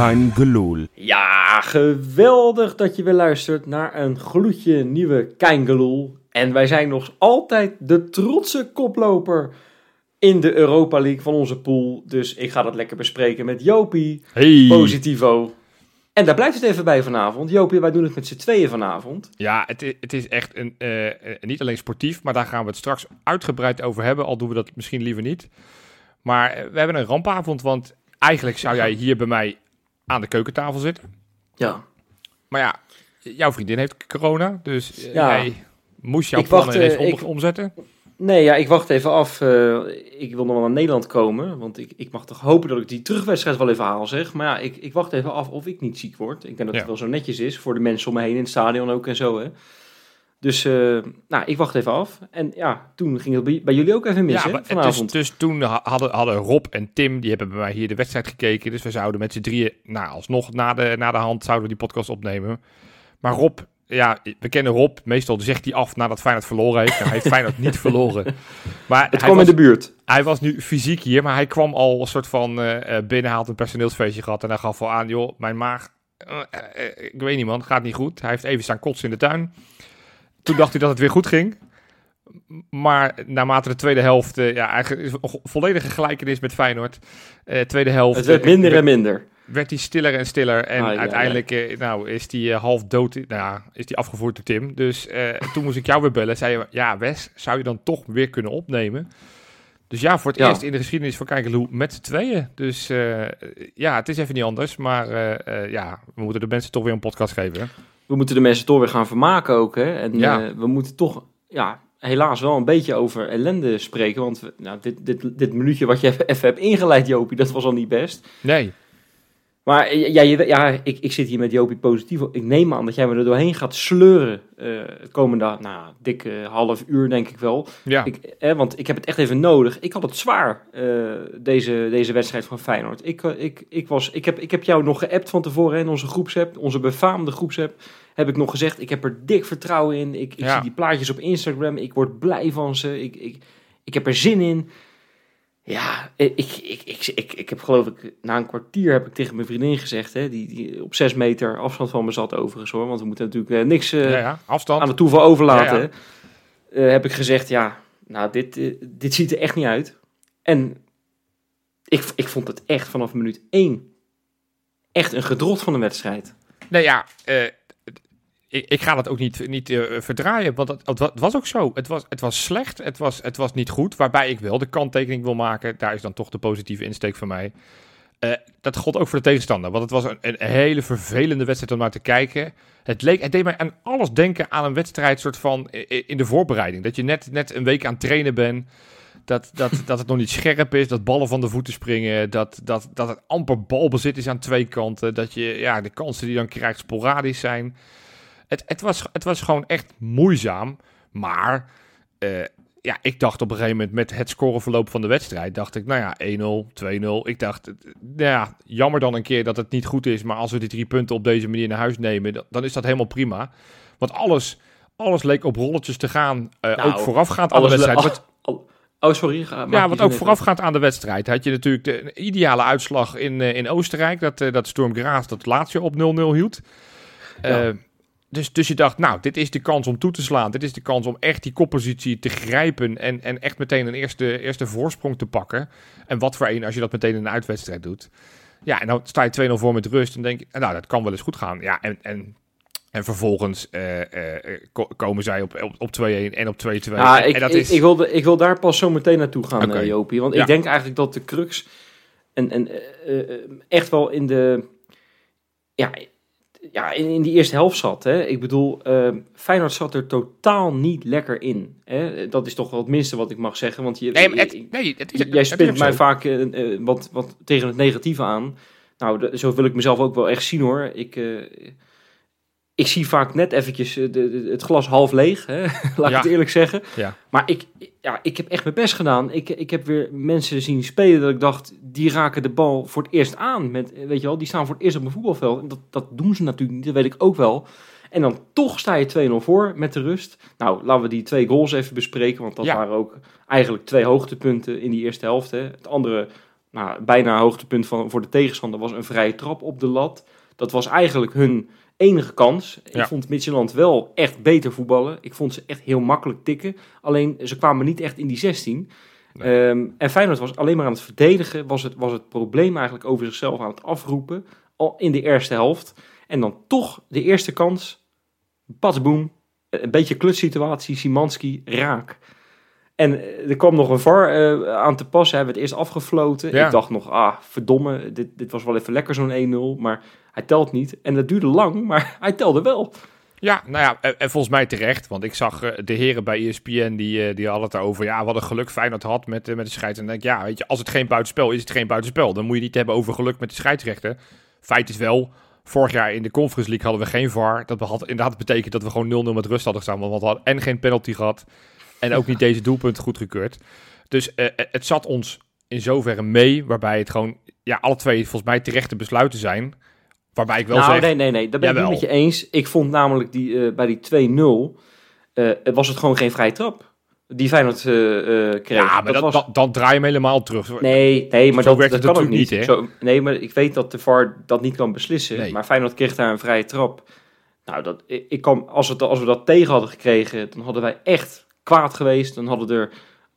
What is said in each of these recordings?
Kein Geloel. Ja, geweldig dat je weer luistert naar een gloedje nieuwe Keingeloel. En wij zijn nog altijd de trotse koploper in de Europa League van onze pool. Dus ik ga dat lekker bespreken met Jopie, Hey. Positivo. En daar blijft het even bij vanavond. Jopie, wij doen het met z'n tweeën vanavond. Ja, het is, het is echt een, eh, eh, niet alleen sportief, maar daar gaan we het straks uitgebreid over hebben. Al doen we dat misschien liever niet. Maar eh, we hebben een rampavond, want eigenlijk zou jij hier bij mij aan de keukentafel zitten. Ja. Maar ja, jouw vriendin heeft corona, dus eh, Ja. jij moest jouw Ik wacht, plannen ineens eh, ik- omzetten. Nee, ja, ik wacht even af. Eh, ik wil nog wel naar Nederland komen. Want ik, ik mag toch hopen dat ik die terugwedstrijd wel even haal, zeg. Maar ja, ik, ik wacht even af of ik niet ziek word. Ik denk dat Ja. het wel zo netjes is voor de mensen om me heen in het stadion ook en zo, hè. Dus, eh, nou, ik wacht even af. En ja, toen ging het bij, bij jullie ook even mis, hè, maar- dus, vanavond. dus toen ha- hadden, hadden Rob en Tim, die hebben bij mij hier de wedstrijd gekeken. Dus we zouden met z'n drieën, nou alsnog na de, na de hand, zouden we die podcast opnemen. Maar Rob, ja, we kennen Rob. Meestal zegt hij af nadat Feyenoord verloren heeft. Nou, hij heeft Feyenoord niet verloren. Maar het hij kwam was, in de buurt. hij was nu fysiek hier, maar hij kwam al een soort van eh eh, binnen, had een personeelsfeestje gehad. En hij gaf al aan, joh, mijn maag, eh, eh, eh, ik weet niet man, gaat niet goed. Hij heeft even staan kotsen in de tuin. Toen dacht hij dat het weer goed ging. Maar naarmate de tweede helft, eh, ja, eigenlijk is een volledige gelijkenis met Feyenoord. Eh, tweede helft. Het werd minder en minder. werd hij stiller en stiller. En Ah, ja, uiteindelijk eh, nou, is hij half dood. Nou, ja, is hij afgevoerd door Tim. Dus toen moest ik jou weer bellen. Zei je, ja, Wes, zou je dan toch weer kunnen opnemen? Dus ja, voor het Ja. eerst in de geschiedenis van Kijkeloe met z'n tweeën. Dus ja, het is even niet anders. Maar ja, we moeten de mensen toch weer een podcast geven. hè? We moeten de mensen toch weer gaan vermaken ook, hè. En Ja. eh, we moeten toch, ja, helaas wel een beetje over ellende spreken. Want we- nou, dit, dit, dit minuutje wat je even, even hebt ingeleid, Jopie, dat was al niet best. Nee, Maar eh, ja, je, ja ik, ik zit hier met Jopie positief. Ik neem aan dat jij me er doorheen gaat sleuren het komende, nou, dik eh, half uur denk ik wel. ja. Ik, eh, want ik heb het echt even nodig. Ik had het zwaar, deze, deze wedstrijd van Feyenoord. Ik, ik, ik, was, ik, heb, ik heb jou nog geappt van tevoren in onze groepsapp, onze befaamde groepsapp. Heb ik nog gezegd, ik heb er dik vertrouwen in. Ik, ik Ja. zie die plaatjes op Instagram, ik word blij van ze. Ik, ik, ik heb er zin in. Ja, ik, ik, ik, ik, ik, heb geloof ik, na een kwartier heb ik tegen mijn vriendin gezegd, hè, die, die op zes meter afstand van me zat overigens hoor. Want we moeten natuurlijk eh, niks eh, ja, ja, afstand. aan het toeval overlaten. Ja. Eh, heb ik gezegd, ja, nou, dit, eh, dit ziet er echt niet uit. En ik, ik vond het echt vanaf minuut één echt een gedrot van de wedstrijd. Nee, ja, ik, ik ga dat ook niet, niet eh, verdraaien, want het, het wa- het was ook zo. Het was, het was slecht, het was, het was niet goed, waarbij ik wel de kanttekening wil maken. Daar is dan toch de positieve insteek van mij. Eh, dat gold ook voor de tegenstander, want het was een, een hele vervelende wedstrijd om naar te kijken. Het, leek, het deed mij aan alles denken aan een wedstrijd soort van in de voorbereiding. Dat je net, net een week aan het trainen bent. Dat, dat, dat het nog niet scherp is, dat ballen van de voeten springen, dat, dat, dat het amper balbezit is aan twee kanten, dat je ja, de kansen die je dan krijgt sporadisch zijn. Het, het, was, het was gewoon echt moeizaam, maar eh, ja, ik dacht op een gegeven moment met het scoreverloop van de wedstrijd, dacht ik, nou ja, 1-0, 2-0. Ik dacht, eh, nou ja, jammer dan een keer dat het niet goed is, maar als we die drie punten op deze manier naar huis nemen, dan, is dat helemaal prima. Want alles, alles leek op rolletjes te gaan, Nou, ook voorafgaand aan de wedstrijd. le- oh, oh, oh, sorry. Ga, Ja, want zin ook voorafgaand aan de wedstrijd had je natuurlijk de ideale uitslag in, in Oostenrijk. Dat, eh, dat Storm dat laatste op 0-0 hield. Ja. Eh, dus, dus je dacht, nou, dit is de kans om toe te slaan. Dit is de kans om echt die koppositie te grijpen. En, en echt meteen een eerste, eerste voorsprong te pakken. En wat voor een als je dat meteen in een uitwedstrijd doet. Ja, en dan sta je 2-0 voor met rust. En denk je, nou, dat kan wel eens goed gaan. Ja, en, en, en vervolgens eh, eh, ko- komen zij op, op, op 2-1 en op 2-2. Ja, ik, en dat ik, is... ik, wil ik wil daar pas zo meteen naartoe gaan, eh, Jopie. Want Ja. ik denk eigenlijk dat de crux en, en, eh, eh, echt wel in de... Ja, ja in, in die eerste helft zat. Hè. Ik bedoel, eh, Feyenoord zat er totaal niet lekker in. Hè. Dat is toch wel het minste wat ik mag zeggen. Want je, Nee, maar het, nee, het is, jij spint mij zo. vaak eh, eh, wat, wat tegen het negatieve aan. Nou, zo wil ik mezelf ook wel echt zien hoor. Ik, eh, ik zie vaak net eventjes eh, de, de- het glas half leeg, hè? laat ik het eerlijk zeggen. Ja. Maar ik, ja, ik heb echt mijn best gedaan. Ik, ik heb weer mensen zien spelen dat ik dacht, die raken de bal voor het eerst aan. Met, eh, weet je wel, die staan voor het eerst op een voetbalveld. En dat, dat doen ze natuurlijk niet, dat weet ik ook wel. En dan toch sta je 2-0 voor met de rust. Nou, laten we die twee goals even bespreken. Want dat Ja. waren ook eigenlijk twee hoogtepunten in die eerste helft. Hè. Het andere nou, bijna hoogtepunt van, voor de tegenstander was een vrije trap op de lat. Dat was eigenlijk hun enige kans. Ja. Ik vond Midtjylland wel echt beter voetballen. Ik vond ze echt heel makkelijk tikken. Alleen ze kwamen niet echt in die 16. Nee. Ehm, en Feyenoord was alleen maar aan het verdedigen. Was het, was het probleem eigenlijk over zichzelf aan het afroepen. Al in de eerste helft. En dan toch de eerste kans. Patsboom. Een beetje klutssituatie. Simanski raak. En eh, er kwam nog een VAR eh, aan te passen. Hebben we het eerst afgefloten. Ja. Ik dacht nog, ah, verdomme. Dit, dit was wel even lekker zo'n 1-0. Maar hij telt niet. En dat duurde lang, maar hij telde wel. Ja, nou ja, en, en volgens mij terecht. Want ik zag eh, de heren bij ESPN, die, die hadden het over... Ja, wat een geluk Feyenoord had met, met de scheids. En denk ik, ja, weet je, als het geen buitenspel is, is het geen buitenspel. Dan moet je niet hebben over geluk met de scheidsrechter. Feit is wel, vorig jaar in de Conference League hadden we geen VAR. Dat had inderdaad betekend dat we gewoon 0-0 met rust hadden gestaan. Want we hadden en geen penalty gehad. En ook niet deze doelpunten goedgekeurd. Dus eh, het zat ons in zoverre mee, waarbij het gewoon... Ja, alle twee volgens mij terechte besluiten zijn. Waarbij ik wel nou, zeg... nee, nee, nee. Daar ben ik niet met je eens. Ik vond namelijk die, eh, bij die 2-0... eh, was het gewoon geen vrije trap. Die Feyenoord eh, eh, kreeg. Ja, maar dat, was... dan, dan draai je hem helemaal terug. Nee, nee, maar Zo dat, werkt dat het kan ook natuurlijk niet. Zo, nee, maar ik weet dat de VAR dat niet kan beslissen. Nee. Maar Feyenoord kreeg daar een vrije trap. Nou, dat, ik, ik kan, als, we, als we dat tegen hadden gekregen, dan hadden wij echt kwaad geweest. Dan hadden er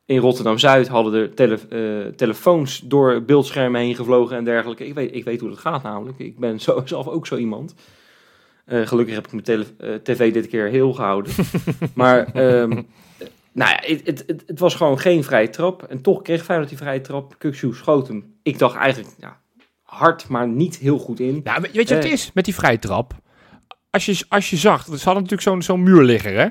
in Rotterdam-Zuid hadden er tele, eh, telefoons door beeldschermen heen gevlogen en dergelijke. Ik weet, ik weet hoe dat gaat namelijk. Ik ben zo, zelf ook zo iemand. Eh, gelukkig heb ik mijn tele, eh, tv dit keer heel gehouden. maar ehm, nou ja, het, het, het, het was gewoon geen vrije trap. En toch kreeg Feyenoord die vrije trap. Kukshoe schoot hem. Ik dacht eigenlijk ja, hard, maar niet heel goed in. Ja, weet je wat het is met die vrije trap? Als je, als je zag, ze hadden natuurlijk zo'n zo'n muurligger, hè?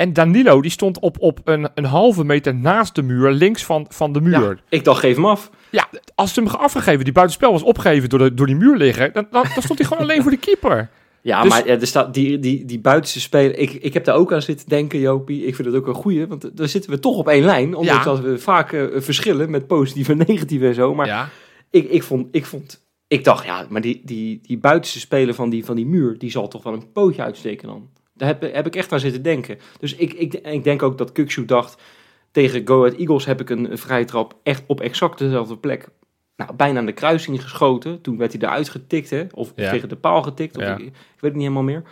En Danilo, die stond op, op een, een halve meter naast de muur, links van, van de muur. Ja, ik dacht, geef hem af. Ja, als ze hem afgegeven, die buitenspel was opgegeven door, de, door die muurligger, dan, dan, dan stond hij gewoon alleen voor de keeper. Ja, Dus- maar ja, er staat die, die, die buitenste speler. Ik, ik heb daar ook aan zitten denken, Jopie. Ik vind het ook een goeie, want daar zitten we toch op één lijn. Omdat Ja. dat we vaak eh, verschillen met positief en negatief en zo. Maar ja. ik, ik, vond, ik vond. Ik dacht, ja, maar die, die, die buitenste speler van die, van die muur, die zal toch wel een pootje uitsteken dan. Daar heb, heb ik echt aan zitten denken. Dus ik, ik, ik denk ook dat Kukshoe dacht, tegen Go Ahead Eagles heb ik een, vrije trap echt op exact dezelfde plek. Nou, bijna aan de kruising geschoten. Toen werd hij eruit getikt, hè? Of Ja. tegen de paal getikt. Of Ja. ik, ik weet het niet helemaal meer.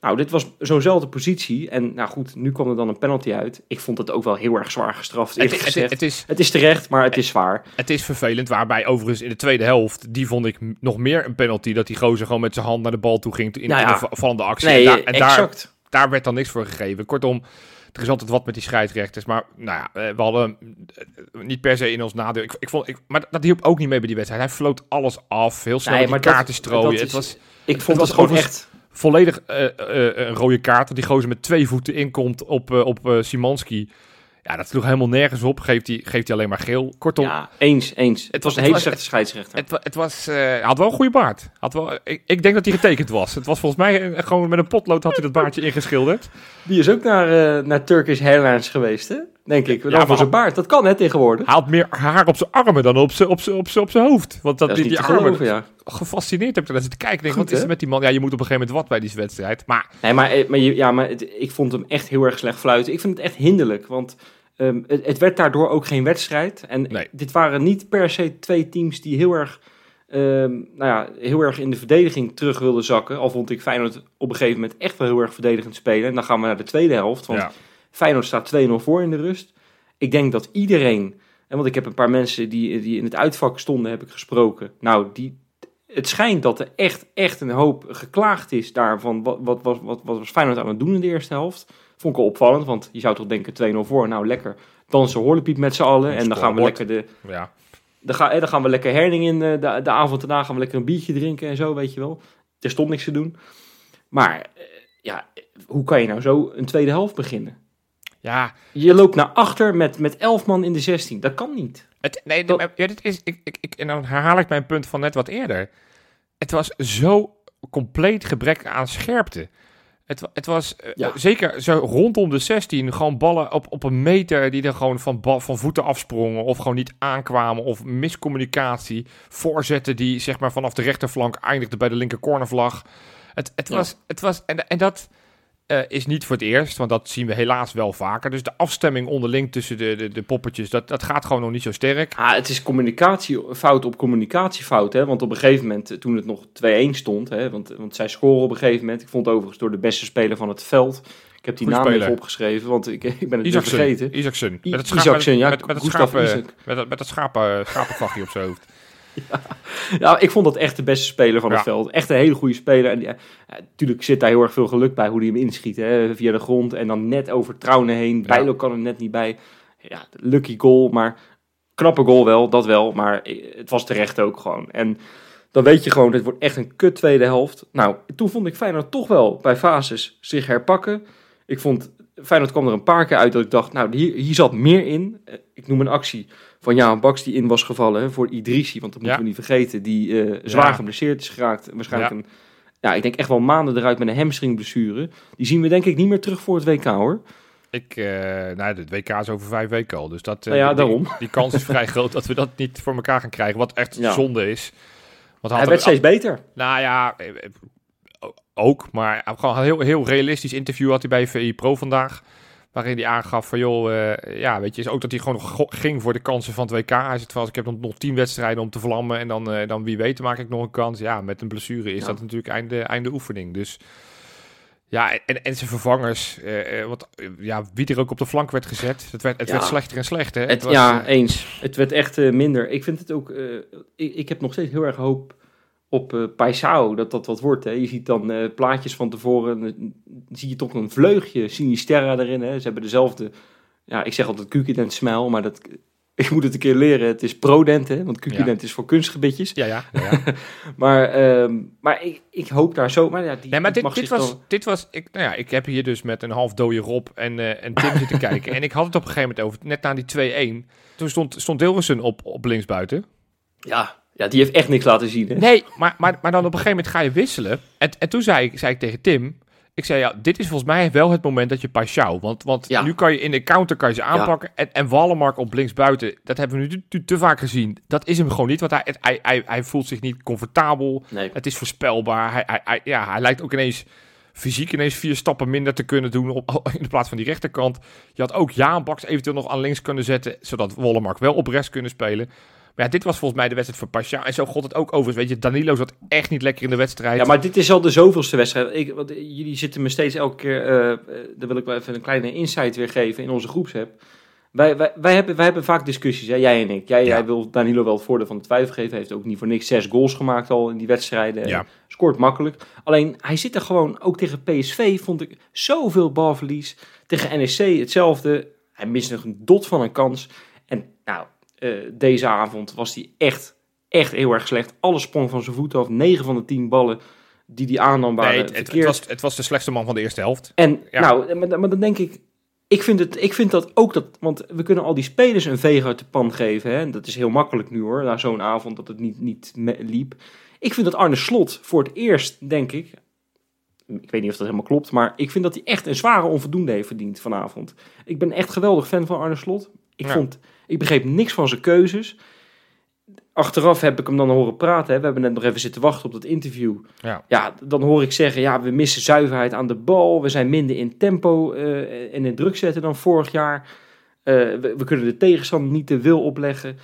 Nou, dit was zo'nzelfde positie. En nou goed, nu kwam er dan een penalty uit. Ik vond het ook wel heel erg zwaar gestraft. Het, het, is, het is terecht, maar het is zwaar. het is vervelend, waarbij overigens in de tweede helft, die vond ik nog meer een penalty, dat die gozer gewoon met zijn hand naar de bal toe ging in, Nou in de va- vallende actie. Nee, en daar, en daar, exact. daar werd dan niks voor gegeven. Kortom, er is altijd wat met die scheidsrechters. Maar nou ja, eh, we hadden eh, niet per se in ons nadeel. Ik, ik vond, ik, maar dat hielp ook niet mee bij die wedstrijd. Hij floot alles af, heel snel Nee, maar kaarten strooien. Het was Ik vond was het gewoon overigens- echt... volledig eh, een rode kaart. Dat die gozer met twee voeten inkomt op, op Simanski. Ja, dat sloeg helemaal nergens op. Geeft hij geeft hij alleen maar geel. Kortom, Ja, eens, eens. Het was een het hele slechte scheidsrechter. Het, wa- het was, eh, hij had wel een goede baard. Had wel, ik, ik denk dat hij getekend was. Het was volgens mij eh, gewoon met een potlood had hij dat baardje ingeschilderd. Die is ook naar, eh, naar Turkish Airlines geweest, hè? Denk ik. Dan maar- voor zijn baard. Dat kan, hè, tegenwoordig. Hij had meer haar op zijn armen dan op zijn op zijn- op zijn- op zijn hoofd. Want dat, Dat is die, armen, geloven, ja. gefascineerd heb ik er zitten kijken. Denk, Goed, wat is er met die man? Ja, je moet op een gegeven moment wat bij die wedstrijd. Maar Nee, maar, eh, maar, ja, maar het- ik vond hem echt heel erg slecht fluiten. Ik vind het echt hinderlijk, want ehm, het, het werd daardoor ook geen wedstrijd. En Nee. dit waren niet per se twee teams die heel erg, ehm, nou ja, heel erg in de verdediging terug wilden zakken. Al vond ik Feyenoord op een gegeven moment echt wel heel erg verdedigend spelen. En dan gaan we naar de tweede helft, want ja, Feyenoord staat 2-0 voor in de rust. Ik denk dat iedereen, en want ik heb een paar mensen die, die in het uitvak stonden, heb ik gesproken. Nou, die, het schijnt dat er echt, echt een hoop geklaagd is daar van wat, wat, wat, wat, wat was Feyenoord aan het doen in de eerste helft. Vond ik wel opvallend, want je zou toch denken 2-0 voor, nou lekker dansen horlepiep met z'n allen. En dan gaan we lekker de, ja. dan, ga, dan gaan we lekker herning in eh, de, de avond daarna gaan we lekker een biertje drinken en zo, weet je wel. Er stond niks te doen. Maar eh, ja, hoe kan je nou zo een tweede helft beginnen? Ja. Je loopt naar achter met, met elf man in de 16. Dat kan niet. Het, nee, Dat- maar- ja, dit is, ik, ik, ik, en dan herhaal ik mijn punt van net wat eerder. Het was zo compleet gebrek aan scherpte. Het, het was eh, Ja. zeker zo rondom de 16 gewoon ballen op, op een meter die er gewoon van, van voeten afsprongen of gewoon niet aankwamen of miscommunicatie, voorzetten die zeg maar vanaf de rechterflank eindigden bij de linker cornervlag. Het, het Ja. was, het was en, en dat eh, is niet voor het eerst, want dat zien we helaas wel vaker. Dus de afstemming onderling tussen de, de, de poppetjes, dat, dat gaat gewoon nog niet zo sterk. Ah, het is communicatiefout op communicatiefout. Hè? Want op een gegeven moment, eh, toen het nog 2-1 stond, hè? Want, want zij scoren op een gegeven moment. Ik vond overigens door de beste speler van het veld. Ik heb die Goeie naam speler. even opgeschreven, want ik, ik ben het Isaacson. vergeten. Isaacson. Met het schaap- Isaacson, ja, Met, met het schapen, Isaac. met, het- met het schapen, schapenvachtje op zijn hoofd. Ja, ik vond dat echt de beste speler van het Ja. veld. Echt een hele goede speler. En ja, natuurlijk zit daar heel erg veel geluk bij hoe hij hem inschiet. Hè? Via de grond en dan net over Trouwen heen. Bijlo kan er net niet bij. Ja, lucky goal, maar knappe goal wel, dat wel. Maar het was terecht ook gewoon. En dan weet je gewoon, dit wordt echt een kut tweede helft. Nou, toen vond ik Feyenoord toch wel bij fases zich herpakken. Ik vond, Feyenoord kwam er een paar keer uit dat ik dacht, nou, hier, hier zat meer in. Eh, Ik noem een actie van Jaan Baks die in was gevallen hè, voor Idrissi. Want dat moeten Ja. we niet vergeten. Die eh, zwaar Ja. geblesseerd is geraakt. Waarschijnlijk een, ja, ik denk echt wel maanden eruit met een hamstringblessure. Die zien we denk ik niet meer terug voor het WK hoor. Ik, eh nou, het WK is over vijf weken al. Dus dat, Nou ja, die, daarom. Die kans is vrij groot dat we dat niet voor elkaar gaan krijgen. Wat echt zonde is. Want Hij werd er- steeds beter. Nou ja, ook. Maar gewoon een heel, heel realistisch interview had hij bij VI Pro vandaag. Waarin hij aangaf van, joh, eh, ja, weet je, is ook dat hij gewoon ging voor de kansen van het WK. Hij zegt van, als ik heb nog, nog tien wedstrijden om te vlammen en dan, eh, dan wie weet maak ik nog een kans. Ja, met een blessure is Ja. dat natuurlijk einde, einde oefening. Dus ja, en, en zijn vervangers, eh, wat, ja, wie er ook op de flank werd gezet, het werd, het Ja. werd slechter en slechter. hè. Het, was, ja, eens. Het werd echt minder. Ik vind het ook. ik, ik heb nog steeds heel erg hoop op eh Paisao dat dat wat wordt. Hè. Je ziet dan eh, plaatjes van tevoren. eh, zie je toch een vleugje Sinisterra erin. Hè. Ze hebben dezelfde. Ja, ik zeg altijd Kukident smile, maar dat. Ik moet het een keer leren. Het is prodent, hè, want Kukident is voor kunstgebitjes. ja, ja, ja, ja. Maar, ehm, maar ik, ik hoop daar zo. Maar ja, die, Nee, maar dit, was, dan- dit was ik, nou ja, ik heb hier dus met een half dode Rob en, eh, en Tim zitten kijken. En ik had het op een gegeven moment over, net na die 2-1. Toen stond, stond Dilgerson op, op linksbuiten. Ja, ja, die heeft echt niks laten zien. Hè. Nee, maar, maar, maar dan op een gegeven moment ga je wisselen. En, en toen zei ik, zei ik tegen Tim, ik zei ja, dit is volgens mij wel het moment dat je Paschal. Want, want Ja. nu kan je in de counter kan je ze aanpakken. En, en Wallenmark op linksbuiten, dat hebben we nu te, te vaak gezien. Dat is hem gewoon niet, want hij, hij, hij, hij voelt zich niet comfortabel. Nee. Het is voorspelbaar. Hij, hij, hij- ja, hij lijkt ook ineens fysiek ineens vier stappen minder te kunnen doen op, in de plaats van die rechterkant. Je had ook Jaan Baks eventueel nog aan links kunnen zetten, zodat Wollemark wel op rechts kunnen spelen. Ja, dit was volgens mij de wedstrijd voor Pasha. En zo god het ook overigens. Weet je, Danilo zat echt niet lekker in de wedstrijd. Ja, maar dit is al de zoveelste wedstrijd. Ik, want jullie zitten me steeds elke keer... eh, daar wil ik wel even een kleine insight weer geven in onze groepsapp. Wij, wij, wij, hebben, wij hebben vaak discussies, hè? jij en ik. Jij, Ja. jij wil Danilo wel het voordeel van de twijfel geven. Hij heeft ook niet voor niks zes goals gemaakt al in die wedstrijden. Ja. Scoort makkelijk. Alleen, hij zit er gewoon, ook tegen PSV vond ik zoveel balverlies. Tegen NEC hetzelfde. Hij mist nog een dot van een kans. En nou, eh, deze avond was hij echt, echt heel erg slecht. Alles sprong van zijn voeten af. 9 van de 10 ballen die hij aannam waren nee, het, het, het verkeerd. was, het was de slechtste man van de eerste helft. En Ja. nou, maar, maar dan denk ik, ik vind, het, ik vind dat ook dat, want we kunnen al die spelers een veeg uit de pan geven. Hè? En dat is heel makkelijk nu hoor, na zo'n avond dat het niet, niet liep. Ik vind dat Arne Slot voor het eerst, denk ik, ik weet niet of dat helemaal klopt, maar ik vind dat hij echt een zware onvoldoende heeft verdiend vanavond. Ik ben echt geweldig fan van Arne Slot. Ik, Ja. vond, ik begreep niks van zijn keuzes. Achteraf heb ik hem dan horen praten. Hè. We hebben net nog even zitten wachten op dat interview. Ja. Ja, dan hoor ik zeggen, ja, we missen zuiverheid aan de bal. We zijn minder in tempo eh, en in druk zetten dan vorig jaar. Eh, we, we kunnen de tegenstander niet de wil opleggen.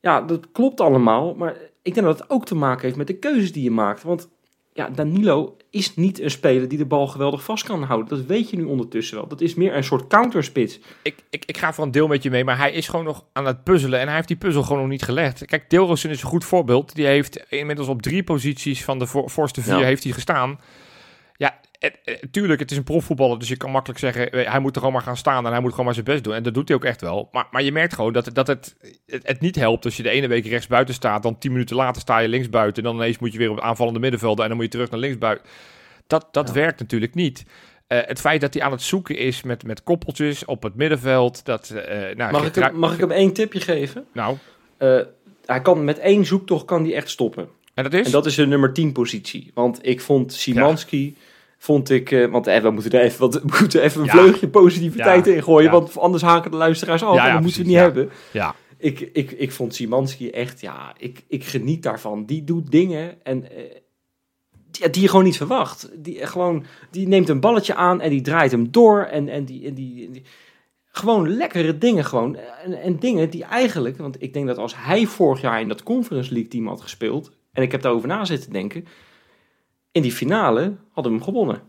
Ja, dat klopt allemaal. Maar ik denk dat het ook te maken heeft met de keuzes die je maakt. Want ja, Danilo is niet een speler die de bal geweldig vast kan houden. Dat weet je nu ondertussen wel. Dat is meer een soort counterspits. Ik, ik, ik ga voor een deel met je mee, maar hij is gewoon nog aan het puzzelen. En hij heeft die puzzel gewoon nog niet gelegd. Kijk, Deelrosen is een goed voorbeeld. Die heeft inmiddels op drie posities van de voor, voorste vier Ja. heeft hij gestaan. Ja, tuurlijk, het is een profvoetballer. Dus je kan makkelijk zeggen, eh, hij moet er gewoon maar gaan staan. En hij moet gewoon maar zijn best doen. En dat doet hij ook echt wel. Maar, maar je merkt gewoon dat, dat het, het, het niet helpt als je de ene week rechts buiten staat. Dan tien minuten later sta je links buiten. En dan ineens moet je weer op het aanvallende middenveld. En dan moet je terug naar links buiten. Dat, dat Ja. werkt natuurlijk niet. Eh, het feit dat hij aan het zoeken is met, met koppeltjes op het middenveld. Dat, eh nou, Mag ik, hem, mag ik hem één tipje geven? nou, Eh, hij kan met één zoektocht kan hij echt stoppen. en dat is? En dat is de nummer 10 positie. Want ik vond Simanski, vond ik, eh, want eh, we moeten er even, wat, we moeten even een Ja. vleugje positiviteit Ja. in gooien, Ja. want anders haken de luisteraars af Ja, en dat moeten we niet hebben. ja. Ik, ik, ik vond Simanski echt, ja, ik, ik geniet daarvan. Die doet dingen en eh, die, die je gewoon niet verwacht. Die, gewoon, die neemt een balletje aan en die draait hem door. En, en, die, en die, die gewoon lekkere dingen gewoon. En, en, dingen die eigenlijk, want ik denk dat als hij vorig jaar in dat Conference League team had gespeeld, en ik heb daarover na zitten denken, in die finale hadden we hem gewonnen.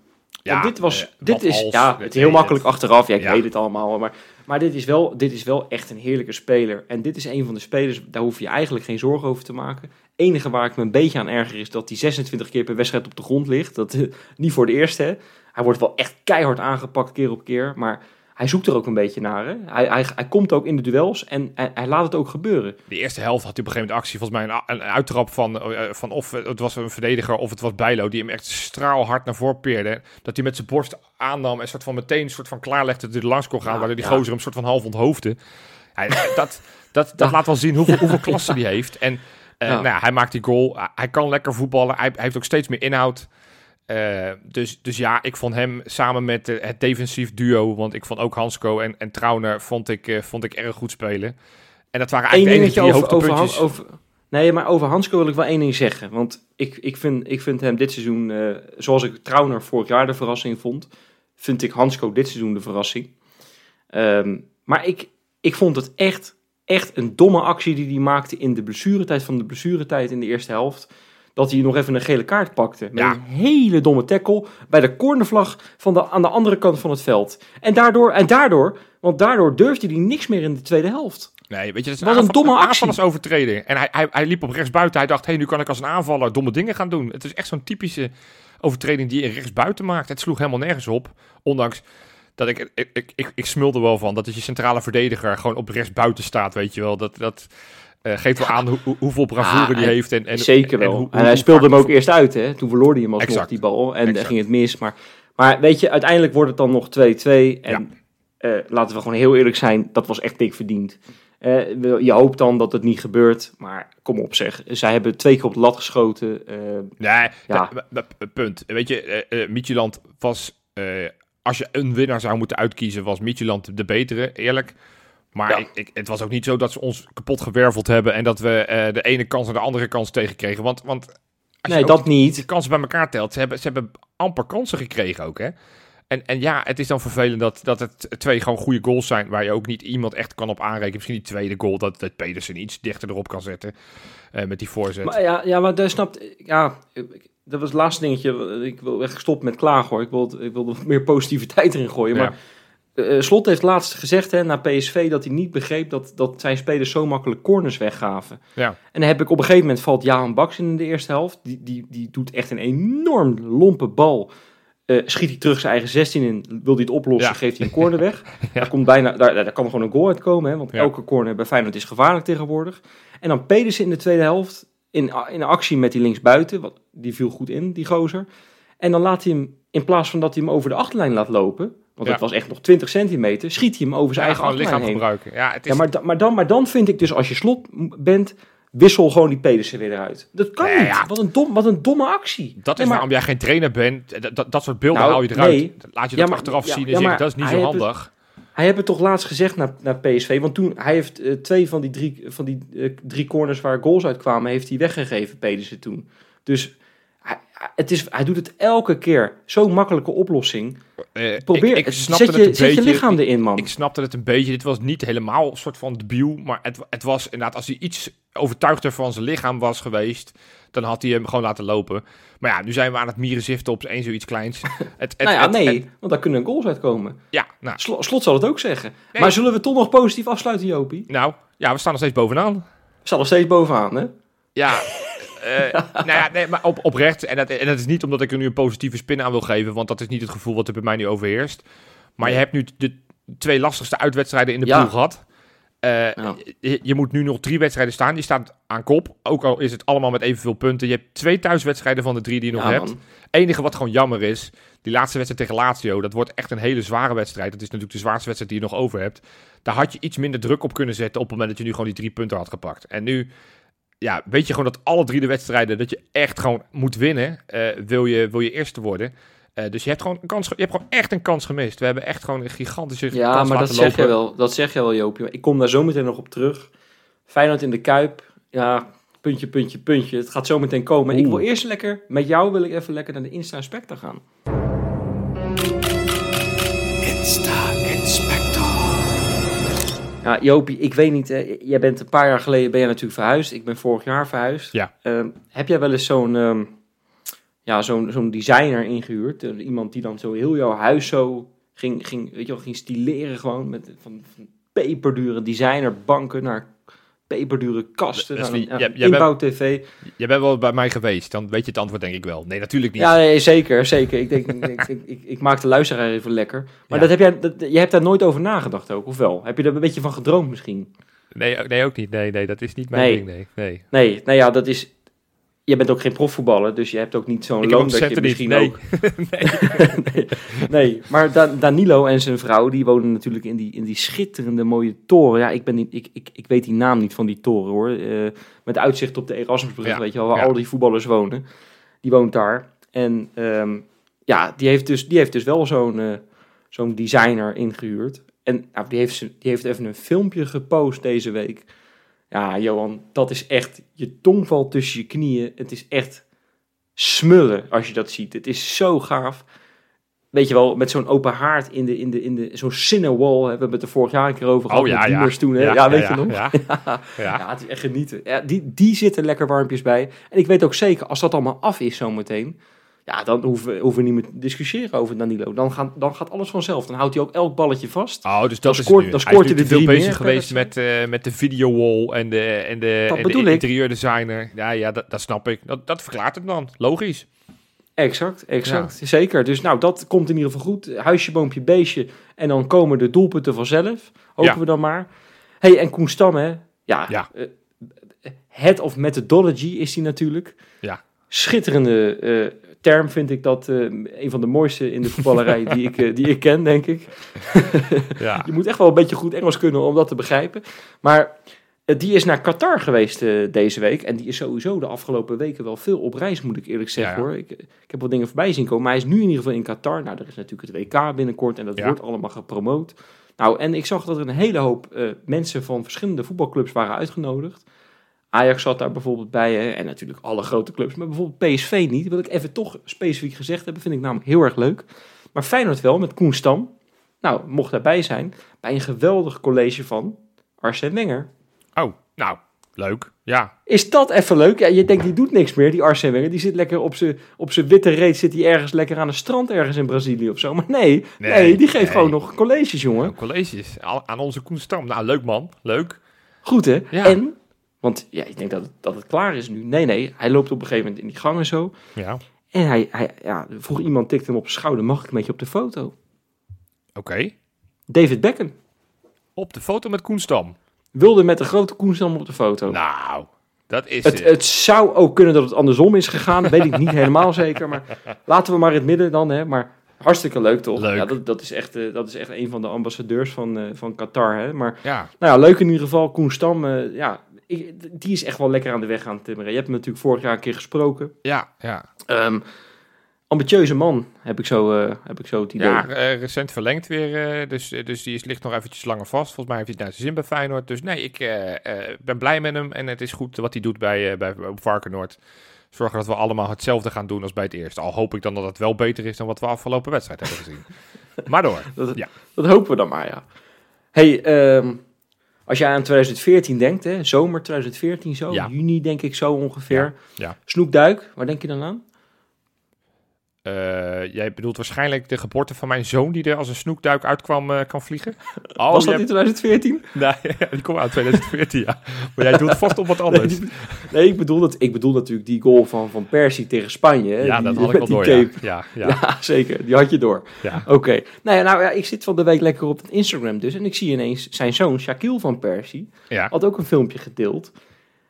Ja, dit was, eh, dit is, ja, het is heel makkelijk achteraf. Ja, ik weet het allemaal, maar, maar dit, is wel, dit is wel echt een heerlijke speler. En dit is een van de spelers, daar hoef je eigenlijk geen zorgen over te maken. enige waar ik me een beetje aan erger is dat hij 26 keer per wedstrijd op de grond ligt. Dat, niet voor de eerste. Hij wordt wel echt keihard aangepakt keer op keer, maar hij zoekt er ook een beetje naar. Hè? Hij, hij, hij komt ook in de duels en hij, hij, laat het ook gebeuren. De eerste helft had hij op een gegeven moment actie. Volgens mij een, een uittrap van, uh, van of het was een verdediger of het was Bijlo. Die hem echt straalhard naar voren peerde. Dat hij met zijn borst aannam en soort van meteen een soort van klaarlegde dat hij er langs kon gaan. Ja, waardoor die ja. gozer hem soort van half onthoofde. Hij, dat dat, dat laat wel zien hoeveel, hoeveel klasse hij heeft. En uh, nou hij maakt die goal. Hij kan lekker voetballen. Hij, hij heeft ook steeds meer inhoud. Uh, dus, dus ja, ik vond hem samen met uh, het defensief duo, want ik vond ook Hansco en, en Trauner vond ik, uh, vond ik erg goed spelen. En dat waren eigenlijk Eén de enige over, over, over, Nee, maar over Hansco wil ik wel één ding zeggen. Want ik, ik, vind, ik vind hem dit seizoen, zoals ik Trauner vorig jaar de verrassing vond, vind ik Hansco dit seizoen de verrassing. Um, maar ik, ik vond het echt, echt een domme actie die hij maakte in de blessuretijd van de blessuretijd in de eerste helft dat hij nog even een gele kaart pakte. Met een hele domme tackle bij de cornervlag van de, aan de andere kant van het veld. En daardoor, en daardoor, want daardoor durfde hij niks meer in de tweede helft. Nee, weet je, dat is een, een domme actie. overtreding. En hij, hij, hij liep op rechtsbuiten. Hij dacht, hé, hey, nu kan ik als een aanvaller domme dingen gaan doen. Het is echt zo'n typische overtreding die je rechtsbuiten maakt. Het sloeg helemaal nergens op. Ondanks dat ik, ik, ik, ik, ik smulde wel van dat je centrale verdediger gewoon op rechtsbuiten staat, weet je wel. Dat, dat, uh, geeft wel aan hoe, hoeveel bravoure die heeft. En, en, zeker wel. En, hoe, en hij speelde hem ook eerst uit, hè? Toen verloor hij hem alsnog exact. die bal. En dan ging het mis. Maar, maar weet je, uiteindelijk wordt het dan nog 2-2. En ja. uh, laten we gewoon heel eerlijk zijn, dat was echt dik verdiend. Uh, je hoopt dan dat het niet gebeurt, maar kom op zeg. Zij hebben twee keer op de lat geschoten. nee, ja. punt. Weet je, Midtjylland was... als je een winnaar zou moeten uitkiezen, was Midtjylland de betere, eerlijk. Maar ik, ik, het was ook niet zo dat ze ons kapot gewerveld hebben en dat we uh, de ene kans en de andere kans tegenkregen. Want, want als nee, dat niet. De kansen bij elkaar telt, ze hebben, ze hebben amper kansen gekregen ook. Hè? En, en ja, het is dan vervelend dat, dat het twee gewoon goede goals zijn waar je ook niet iemand echt kan op aanrekenen. Misschien die tweede goal, dat, dat Pedersen iets dichter erop kan zetten uh, met die voorzet. Maar ja, ja, maar daar snapt, ja, dat was het laatste dingetje. Ik wil echt stoppen met klagen hoor. Ik wil, ik wil meer positiviteit erin gooien. Ja. Maar uh, Slot heeft laatst gezegd hè, na PSV dat hij niet begreep dat, dat zijn spelers zo makkelijk corners weggaven. Ja. En dan heb ik op een gegeven moment valt Jaan Baks in de eerste helft. Die, die, die doet echt een enorm lompe bal. Uh, schiet hij terug zijn eigen 16 in, wil hij het oplossen, ja. geeft hij een corner weg. ja. daar, komt bijna, daar, daar kan gewoon een goal uitkomen, hè, want ja. elke corner bij Feyenoord is gevaarlijk tegenwoordig. En dan Pedersen in de tweede helft, in, in actie met die linksbuiten, wat, die viel goed in, die gozer. En dan laat hij hem, in plaats van dat hij hem over de achterlijn laat lopen, want ja. het was echt nog 20 centimeter. Schiet hij hem over zijn ja, eigen lichaam heen. gebruiken. Ja, het is... ja maar, maar, dan, maar dan vind ik dus als je slot bent, wissel gewoon die Pedersen weer eruit. Dat kan nee, niet. Wat, een dom, wat een domme actie. Dat is nee, waarom jij geen trainer bent. Dat, dat, dat soort beelden nou, hou je eruit. Nee. Laat je dat maar, achteraf zien en dat is niet zo handig. Het, hij heeft het toch laatst gezegd naar, naar PSV. Want toen, hij heeft uh, twee van die, drie, van die uh, drie corners waar goals uitkwamen, heeft hij weggegeven, Pedersen toen. Dus het is, hij doet het elke keer. Zo'n makkelijke oplossing. Uh, Probeer, ik, ik zet, je, het een zet beetje, je lichaam erin, man. Ik, ik, snapte het een beetje. Dit was niet helemaal een soort van debiel. Maar het, het was inderdaad, als hij iets overtuigder van zijn lichaam was geweest, dan had hij hem gewoon laten lopen. Maar ja, nu zijn we aan het mieren ziften op één zoiets kleins. Het, het, nou ja, nee, want daar kunnen goals uitkomen. Ja, nou. Slot, slot zal het ook zeggen. Nee. Maar zullen we toch nog positief afsluiten, Jopie? Nou, ja, we staan nog steeds bovenaan. We staan nog steeds bovenaan, hè? Ja, uh, nou ja, nee, maar op, oprecht. En dat, en dat is niet omdat ik er nu een positieve spin aan wil geven, want dat is niet het gevoel wat er bij mij nu overheerst. Maar je hebt nu de twee lastigste uitwedstrijden in de ja. pool gehad. Uh, ja. je, je, moet nu nog drie wedstrijden staan. Je staat aan kop. Ook al is het allemaal met evenveel punten. Je hebt twee thuiswedstrijden van de drie die je nog ja, hebt. enige wat gewoon jammer is, die laatste wedstrijd tegen Lazio, dat wordt echt een hele zware wedstrijd. Dat is natuurlijk de zwaarste wedstrijd die je nog over hebt. Daar had je iets minder druk op kunnen zetten op het moment dat je nu gewoon die drie punten had gepakt. En nu ja, weet je gewoon dat alle drie de wedstrijden dat je echt gewoon moet winnen, uh, wil, je, wil je eerste worden. Uh, dus je hebt gewoon een kans, je hebt gewoon echt een kans gemist. We hebben echt gewoon een gigantische ja, kans maar dat zeg je wel. Dat zeg je wel, Joopje. Ik kom daar zo meteen nog op terug. Feyenoord in de Kuip. Ja, puntje, puntje, puntje. Het gaat zo meteen komen. Ik wil eerst lekker, met jou wil ik even lekker naar de Insta Inspector gaan. Insta. Ja, Jopie, ik weet niet, hè, jij bent een paar jaar geleden ben jij natuurlijk verhuisd. Ik ben vorig jaar verhuisd. Ja. Ehm, heb jij wel eens zo'n ehm, ja, zo'n zo'n designer ingehuurd? Eh, iemand die dan zo heel jouw huis zo ging, ging, weet je wel, ging stileren gewoon. Met van, van peperdure designerbanken naar peperdure kasten. Leslie, een, inbouw-tv. Jij bent wel bij mij geweest, dan weet je het antwoord denk ik wel. Nee, natuurlijk niet. Ja, nee, zeker, zeker. Ik, denk, ik, ik, ik, ik maak de luisteraar even lekker. Maar Ja. dat heb jij, dat, jij hebt daar nooit over nagedacht ook, of wel? Heb je er een beetje van gedroomd misschien? Nee, ook- nee, ook niet. Nee, nee, dat is niet mijn Nee. ding. Nee, nee. Nee, nou ja, dat is... Je bent ook geen profvoetballer, dus je hebt ook niet zo'n loon dat je niet. misschien Nee. ook... nee, nee, maar Da- Danilo en zijn vrouw, die wonen natuurlijk in die, in die schitterende mooie toren. Ja, ik, ben niet, ik, ik, ik weet die naam niet van die toren hoor. Eh, met uitzicht op de Erasmusbrug, Ja, weet je wel, waar ja. al die voetballers wonen. Die woont daar. En ehm, ja, die heeft, dus, die heeft dus wel zo'n eh, zo'n designer ingehuurd. En nou, die, heeft, ze- die heeft even een filmpje gepost deze week. Ja, Johan, dat is echt... Je tong valt tussen je knieën. Het is echt smullen als je dat ziet. Het is zo gaaf. Weet je wel, met zo'n open haard in de, in de, in de zo'n Cinewall. We hebben het er vorig jaar een keer over gehad Oh ja, met ja. Toen. Hè? Ja, weet je nog? Ja, Ja. ja. Ja, het is echt genieten. Ja, die, die zitten lekker warmpjes bij. En ik weet ook zeker, als dat allemaal af is zometeen... Ja, dan hoeven, we- hoeven we niet meer te discussiëren over Danilo. Dan, gaan, dan gaat alles vanzelf. Dan houdt hij ook elk balletje vast. Oh, dus dat Dan is scoort- nu. dan Hij scoort is hij er veel bezig meer geweest met, eh, met de videowall en de, en de, Dat en de ik. interieurdesigner. Ja, ja dat, dat snap ik. Dat, dat verklaart het dan. Logisch. Exact, exact. Zeker. Dus nou, dat komt in ieder geval goed. Huisje, boompje, beestje. En dan komen de doelpunten vanzelf. Hopen Ja. we dan maar. hey, en Koen Stam, hè. Ja, Ja. eh, head of methodology is hij natuurlijk. Ja. Schitterende eh, term vind ik dat. eh, een van de mooiste in de voetballerij die, ik, eh, die ik ken, denk ik. Ja. Je moet echt wel een beetje goed Engels kunnen om dat te begrijpen. Maar eh, die is naar Qatar geweest deze week. En die is sowieso de afgelopen weken wel veel op reis, moet ik eerlijk zeggen Ja, ja. hoor. Ik, ik heb wat dingen voorbij zien komen. Maar hij is nu in ieder geval in Qatar. Nou, er is natuurlijk het WK binnenkort en dat wordt allemaal gepromoot. Nou, en ik zag dat er een hele hoop mensen van verschillende voetbalclubs waren uitgenodigd. Ajax zat daar bijvoorbeeld bij hè, en natuurlijk alle grote clubs. Maar bijvoorbeeld PSV niet. Wil ik even toch specifiek gezegd hebben, vind ik namelijk heel erg leuk. Maar Feyenoord wel, met Koen Stam. Nou, mocht daarbij zijn bij een geweldig college van Arsène Wenger. Oh, nou, leuk. Ja. Is dat even leuk? Ja, je denkt, die doet niks meer, die Arsène Wenger. Die zit lekker op zijn op zijn witte reet, zit hij ergens lekker aan een strand ergens in Brazilië of zo. Maar nee, nee, Nee, die geeft nee. gewoon nog colleges, jongen. Colleges Al- aan onze Koen Stam. Nou, leuk man. Leuk. Goed, hè? Ja. En, want ja, ik denk dat het, dat het klaar is nu. Nee, nee, hij loopt op een gegeven moment in die gang en zo. Ja. En hij, hij ja, vroeg iemand, tikte hem op zijn schouder, mag ik met je op de foto? Oké. David Beckham Op de foto met Koen Stam. wilde met de grote Koenstam op de foto. Nou, dat is Het, het. het zou ook kunnen dat het andersom is gegaan. Weet ik niet helemaal zeker. Maar laten we maar in het midden dan. Hè. Maar hartstikke leuk toch? Leuk. Ja, dat, dat, is echt, eh, dat is echt een van de ambassadeurs van, eh, van Qatar. Hè. Maar Ja. nou ja, leuk in ieder geval. Koen Stam, eh, ja, ik, die is echt wel lekker aan de weg gaan timmeren. Je hebt hem natuurlijk vorig jaar een keer gesproken. Ja, ja. Ehm, ambitieuze man, heb ik zo, eh, heb ik zo het idee. Ja, eh, recent verlengd weer. eh, dus, dus die is, ligt nog eventjes langer vast. Volgens mij heeft hij het naar zijn zin bij Feyenoord. Dus nee, ik ben blij met hem. En het is goed wat hij doet bij, bij Varkenoord. Zorgen dat we allemaal hetzelfde gaan doen als bij het eerste. Al hoop ik dan dat het wel beter is dan wat we afgelopen wedstrijd hebben gezien. maar door. Dat, Ja. dat hopen we dan maar, ja. hey, ehm, als jij aan 2014 denkt, hè, zomer 2014 zo, Ja. juni denk ik zo ongeveer. Ja, ja. Snoekduik, waar denk je dan aan? Eh, jij bedoelt waarschijnlijk de geboorte van mijn zoon die er als een snoekduik uitkwam eh, kan vliegen? Oh, Was dat in 2014? Nee, die komt uit 2014, ja. Maar jij doet vast op wat anders. nee, ik, bedoel dat, ik bedoel natuurlijk die goal van, van Persie tegen Spanje. Hè, ja, die, dat had ik die door, ja. Ja, ja, Ja. zeker. Die had je door. ja. Oké. Nou ja, nou ja, ik zit van de week lekker op Instagram dus. En ik zie ineens zijn zoon, Shaquille van Persie, had ook een filmpje gedeeld.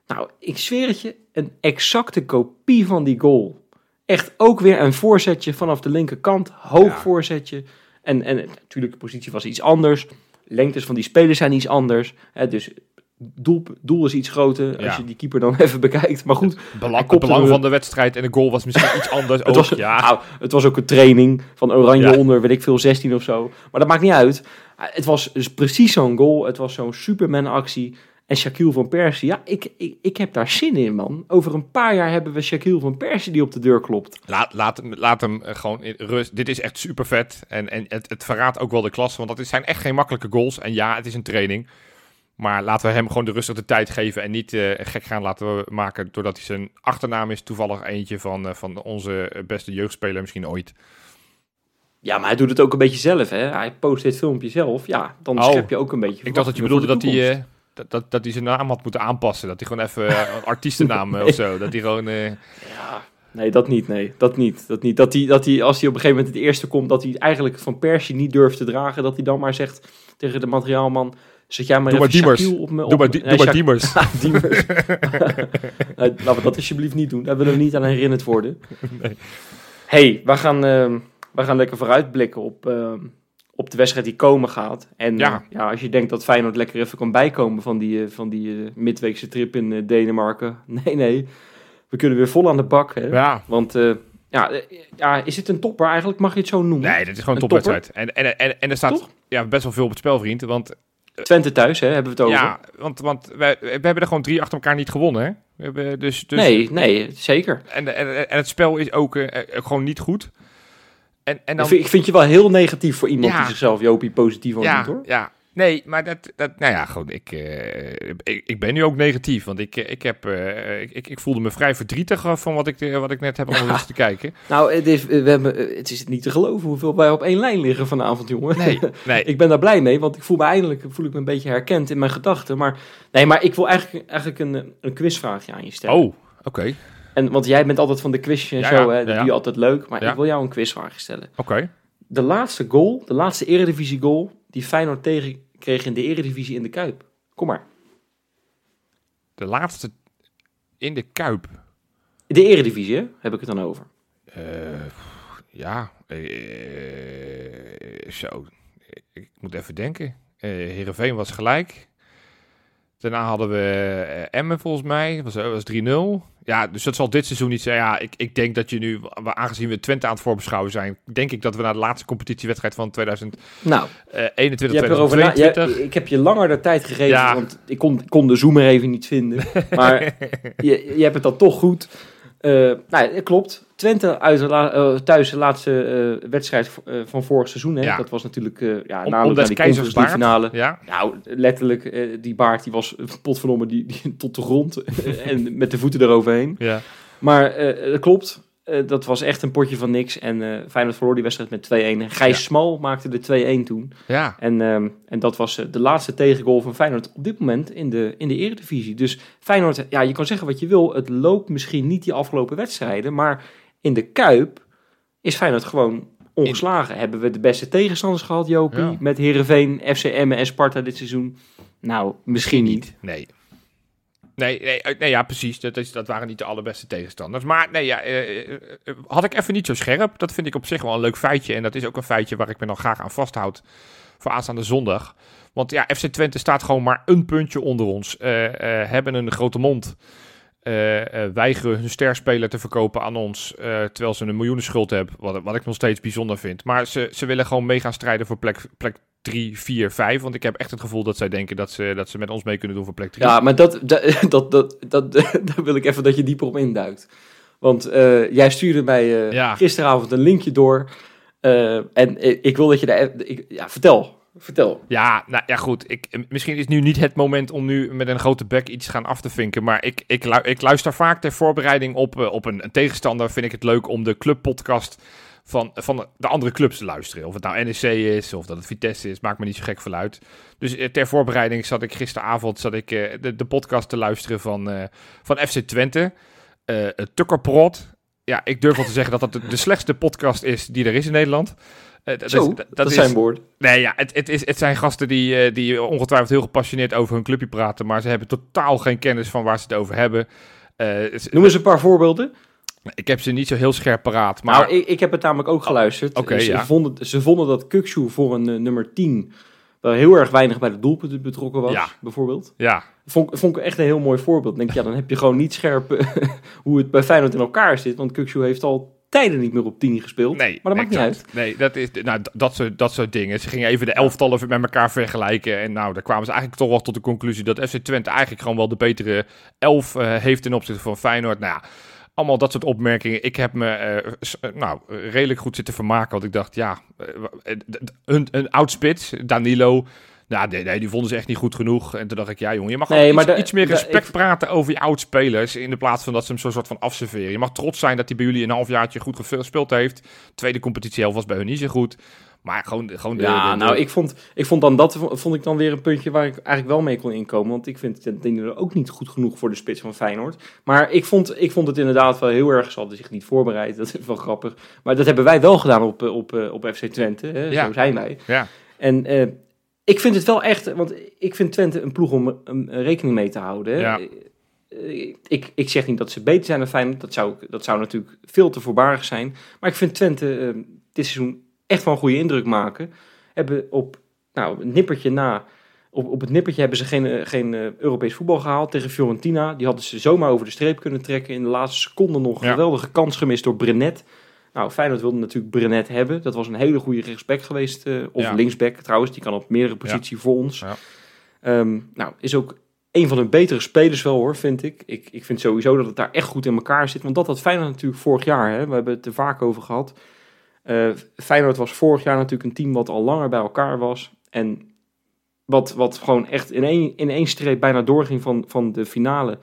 Nou, ik zweer het je, een exacte kopie van die goal. Echt ook weer een voorzetje vanaf de linkerkant. Hoog Ja. voorzetje. En, en natuurlijk, de positie was iets anders. Lengtes van die spelers zijn iets anders. Hè, dus doel, doel is iets groter als je die keeper dan even bekijkt. Maar goed, Belang, het belang van de wedstrijd en de goal was misschien iets anders. Het ook. was, ja, nou, het was ook een training van Oranje Ja. onder, weet ik veel, 16 of zo. Maar dat maakt niet uit. Het was dus precies zo'n goal. Het was zo'n Superman-actie. En Shaquille van Persie, ja, ik, ik, ik heb daar zin in, man. Over een paar jaar hebben we Shaquille van Persie die op de deur klopt. Laat, laat, hem, laat hem eh, gewoon in rust. Dit is echt super vet. En, en het, het verraadt ook wel de klasse. Want dat zijn echt geen makkelijke goals. En ja, het is een training. Maar laten we hem gewoon de rustig de tijd geven. En niet uh, gek gaan laten maken. Doordat hij zijn achternaam is. Toevallig eentje van, uh, van onze beste jeugdspeler misschien ooit. Ja, maar hij doet het ook een beetje zelf, hè? Hij post dit filmpje zelf. Ja, dan oh, schep je ook een beetje. Ik dacht dat je bedoelde dat hij, uh, dat, dat, dat hij zijn naam had moeten aanpassen. Dat hij gewoon even uh, een artiestennaam nee. of zo. Dat hij gewoon. Uh... Ja, nee, dat niet. Nee, dat niet. Dat niet. Dat hij, dat hij, als hij op een gegeven moment het eerste komt, dat hij eigenlijk van Persie niet durft te dragen. Dat hij dan maar zegt tegen de materiaalman. Zet jij maar doe even maar Diemers. op me. Op, doe maar, die, nee, doe maar Diemers. Diemers. nee, laten we dat alsjeblieft niet doen. Daar willen we niet aan herinnerd worden. Nee. hey, we gaan, uh, we gaan lekker vooruitblikken op, uh, op de wedstrijd die komen gaat. En Ja. ja, als je denkt dat Feyenoord lekker even kan bijkomen van die, uh, van die uh, midweekse trip in Denemarken. Nee, nee. We kunnen weer vol aan de bak. Hè? Ja. Want ja, ja, is het een topper eigenlijk? Mag je het zo noemen? Nee, dit is gewoon een Een topwedstrijd. En, en, en, en er staat Toch? ja, best wel veel op het spel, vriend. Want, Twente thuis, hè, hebben we het over. ja, want, want wij, we hebben er gewoon drie achter elkaar niet gewonnen. Hè? We hebben dus, dus, nee, nee, zeker. En, en, en het spel is ook gewoon niet goed. En, en dan, ik, vind, ik vind je wel heel negatief voor iemand Ja. die zichzelf Jopie positief ja, noemt, hoor. ja, nee, maar dat, dat nou ja, gewoon, ik, uh, ik, ik ben nu ook negatief. Want ik, ik, heb, uh, ik, ik voelde me vrij verdrietig van wat ik, wat ik net heb om ja. te kijken. Nou, het is, we hebben, het is niet te geloven hoeveel wij op één lijn liggen vanavond, jongen. Nee, nee. ik ben daar blij mee, want ik voel me eindelijk voel ik me een beetje herkend in mijn gedachten. Maar, nee, maar ik wil eigenlijk, eigenlijk een, een quizvraagje aan je stellen. Oh, oké. Okay. En, want jij bent altijd van de quizjes en zo, hè, dat doe je altijd leuk. Maar ik wil jou een quizvraag stellen. Oké. De laatste goal, de laatste eredivisie goal die Feyenoord tegen kreeg in de eredivisie in de Kuip. Kom maar. De laatste in de Kuip. De eredivisie, hè, heb ik het dan over. Uh, ja, uh, zo. Ik moet even denken. Uh, Heerenveen was gelijk. Daarna hadden we uh, Emmen volgens mij. Dat was, was 3-0. Ja, dus dat zal dit seizoen niet zijn. Ja, ik, ik denk dat je nu, aangezien we Twente aan het voorbeschouwen zijn, denk ik dat we naar de laatste competitiewedstrijd van 2021, nou, 21, je 2022. Na, je, ik heb je langer de tijd gegeven, ja. want ik kon, kon de zoomer even niet vinden. Maar je, je hebt het dan toch goed. Uh, nou, klopt. Twente uit de la, uh, thuis de laatste uh, wedstrijd van vorig seizoen. Hè? Ja. Dat was natuurlijk uh, ja, om, naar die finale. Ja. Nou, letterlijk, die baard die was potverdomme die, die, tot de grond en met de voeten eroverheen. Ja. Maar dat klopt. Dat was echt een potje van niks. En Feyenoord verloor die wedstrijd met 2-1. En Gijs ja. Smal maakte de 2-1 toen. Ja. En, um, en dat was de laatste tegengoal van Feyenoord op dit moment in de, in de eredivisie. Dus Feyenoord, ja, je kan zeggen wat je wil. Het loopt misschien niet die afgelopen wedstrijden. Maar in de Kuip is Feyenoord gewoon ongeslagen. In... Hebben we de beste tegenstanders gehad, Jopie? Ja. Met Heerenveen, FC Emmen en Sparta dit seizoen? Nou, misschien niet. Nee. Nee, nee, nee, ja, precies. Dat, is, dat waren niet de allerbeste tegenstanders. Maar nee, ja, uh, uh, had ik even niet zo scherp. Dat vind ik op zich wel een leuk feitje. En dat is ook een feitje waar ik me nog graag aan vasthoud voor aanstaande zondag. Want ja, FC Twente staat gewoon maar een puntje onder ons. Uh, hebben een grote mond. Weigeren hun sterspeler te verkopen aan ons. terwijl ze een miljoenenschuld hebben. Wat, wat ik nog steeds bijzonder vind. Maar ze, ze willen gewoon mee gaan strijden voor plek, plek 3, 4, 5. Want ik heb echt het gevoel dat zij denken dat ze, dat ze met ons mee kunnen doen voor plek 3. Ja, maar dat, dat, dat, dat, dat, daar wil ik even dat je dieper op induikt. Want uh, jij stuurde mij uh, ja. gisteravond een linkje door. Uh, en ik wil dat je daar... Ik, ja, vertel. Vertel. Ja, nou ja, goed. Ik, misschien is nu niet het moment om nu met een grote bek iets gaan af te vinken. Maar ik, ik, ik luister vaak ter voorbereiding op, op een, tegenstander. Vind ik het leuk om de clubpodcast van, van de andere clubs te luisteren. Of het nou NEC is, of dat het Vitesse is, maakt me niet zo gek veel uit. Dus ter voorbereiding zat ik gisteravond zat ik, de, podcast te luisteren van, van FC Twente. Uh, Tukkerprot. Ja, ik durf wel te zeggen dat dat de slechtste podcast is die er is in Nederland. Dat Zo, is, dat, dat is zijn woord. Nee, ja, het, het, is, het zijn gasten die, die ongetwijfeld heel gepassioneerd over hun clubje praten, maar ze hebben totaal geen kennis van waar ze het over hebben. Noem eens een paar voorbeelden. Ik heb ze niet zo heel scherp paraat. Maar... Nou, ik, ik heb het namelijk ook geluisterd. Oh, okay, ze, ja. vonden, ze vonden dat Kukshoe voor een uh, nummer 10 wel heel erg weinig bij de doelpunten betrokken was, ja. bijvoorbeeld. Ja. Vond, vond ik echt een heel mooi voorbeeld. Denk ja, dan heb je gewoon niet scherp hoe het bij Feyenoord in elkaar zit. Want Kukshoe heeft al tijden niet meer op 10 gespeeld. Nee, maar dat maakt niet uit. Nee, dat, is, nou, dat, soort, dat soort dingen. Ze gingen even de elftallen met elkaar vergelijken. En nou, daar kwamen ze eigenlijk toch wel tot de conclusie dat FC Twente eigenlijk gewoon wel de betere elf eh, heeft ten opzichte van Feyenoord. Nou ja, allemaal dat soort opmerkingen. Ik heb me eh, eh, nou, redelijk goed zitten vermaken. Want ik dacht, ja, een, een oud spits, Danilo. Nou, nee, nee, die vonden ze echt niet goed genoeg. En toen dacht ik, ja jongen, je mag Nee, iets, de- iets meer de- respect ik- praten over je oud-spelers. In de plaats van dat ze hem zo'n soort van afserveren. Je mag trots zijn dat hij bij jullie een halfjaartje goed gespeeld heeft. Tweede competitiehelft was bij hun niet zo goed. Maar gewoon, gewoon de, Ja, de- nou, ik vond, ik vond dan dat vond ik dan weer een puntje waar ik eigenlijk wel mee kon inkomen. Want ik vind het Danilo ook niet goed genoeg voor de spits van Feyenoord. Maar ik vond, ik vond het inderdaad wel heel erg, ze hadden zich niet voorbereid. Dat is wel grappig. Maar dat hebben wij wel gedaan op, eh, op, eh, op FC Twente. Hè? Ja. Zo zijn wij. Ja, En eh, ik vind het wel echt, want ik vind Twente een ploeg om um, rekening mee te houden. Ja. Eh, Ik, ik zeg niet dat ze beter zijn dan Feyenoord. Dat zou, dat zou natuurlijk veel te voorbarig zijn. Maar ik vind Twente eh, dit seizoen echt wel een goede indruk maken. Hebben op nou, een nippertje na... Op, op het nippertje hebben ze geen, eh, geen Europees voetbal gehaald tegen Fiorentina. Die hadden ze zomaar over de streep kunnen trekken. In de laatste seconde nog een Ja. geweldige kans gemist door Brenet. Nou, Feyenoord wilde natuurlijk Brenet hebben. Dat was een hele goede rechtsback geweest. eh, of Ja. linksback trouwens. Die kan op meerdere posities voor ons. Ja. Ehm, nou, is ook een van de betere spelers wel hoor, vind ik. ik. Ik vind sowieso dat het daar echt goed in elkaar zit. Want dat had Feyenoord natuurlijk vorig jaar. Hè? We hebben het er vaak over gehad. Eh, Feyenoord was vorig jaar natuurlijk een team wat al langer bij elkaar was. En wat, wat gewoon echt in één, in één streep bijna doorging van, van de finale.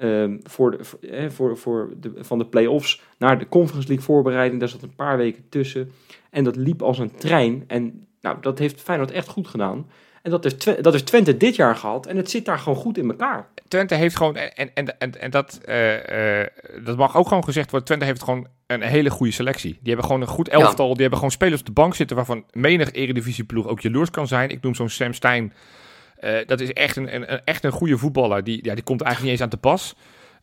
Ehm, voor de, voor, eh, voor, voor de, van de play-offs naar de Conference League voorbereiding. Daar zat een paar weken tussen. En dat liep als een trein. En nou, dat heeft Feyenoord echt goed gedaan. En dat heeft, Twe- dat heeft Twente dit jaar gehad. En het zit daar gewoon goed in elkaar. Twente heeft gewoon, en, en, en, en dat, eh, eh, dat mag ook gewoon gezegd worden, Twente heeft gewoon een hele goede selectie. Die hebben gewoon een goed elftal, die hebben gewoon spelers op de bank zitten waarvan menig eredivisieploeg ook jaloers kan zijn. Ik noem zo'n Sam Stein, Eh, dat is echt een, een, echt een goede voetballer, die, ja, die komt eigenlijk niet eens aan te pas.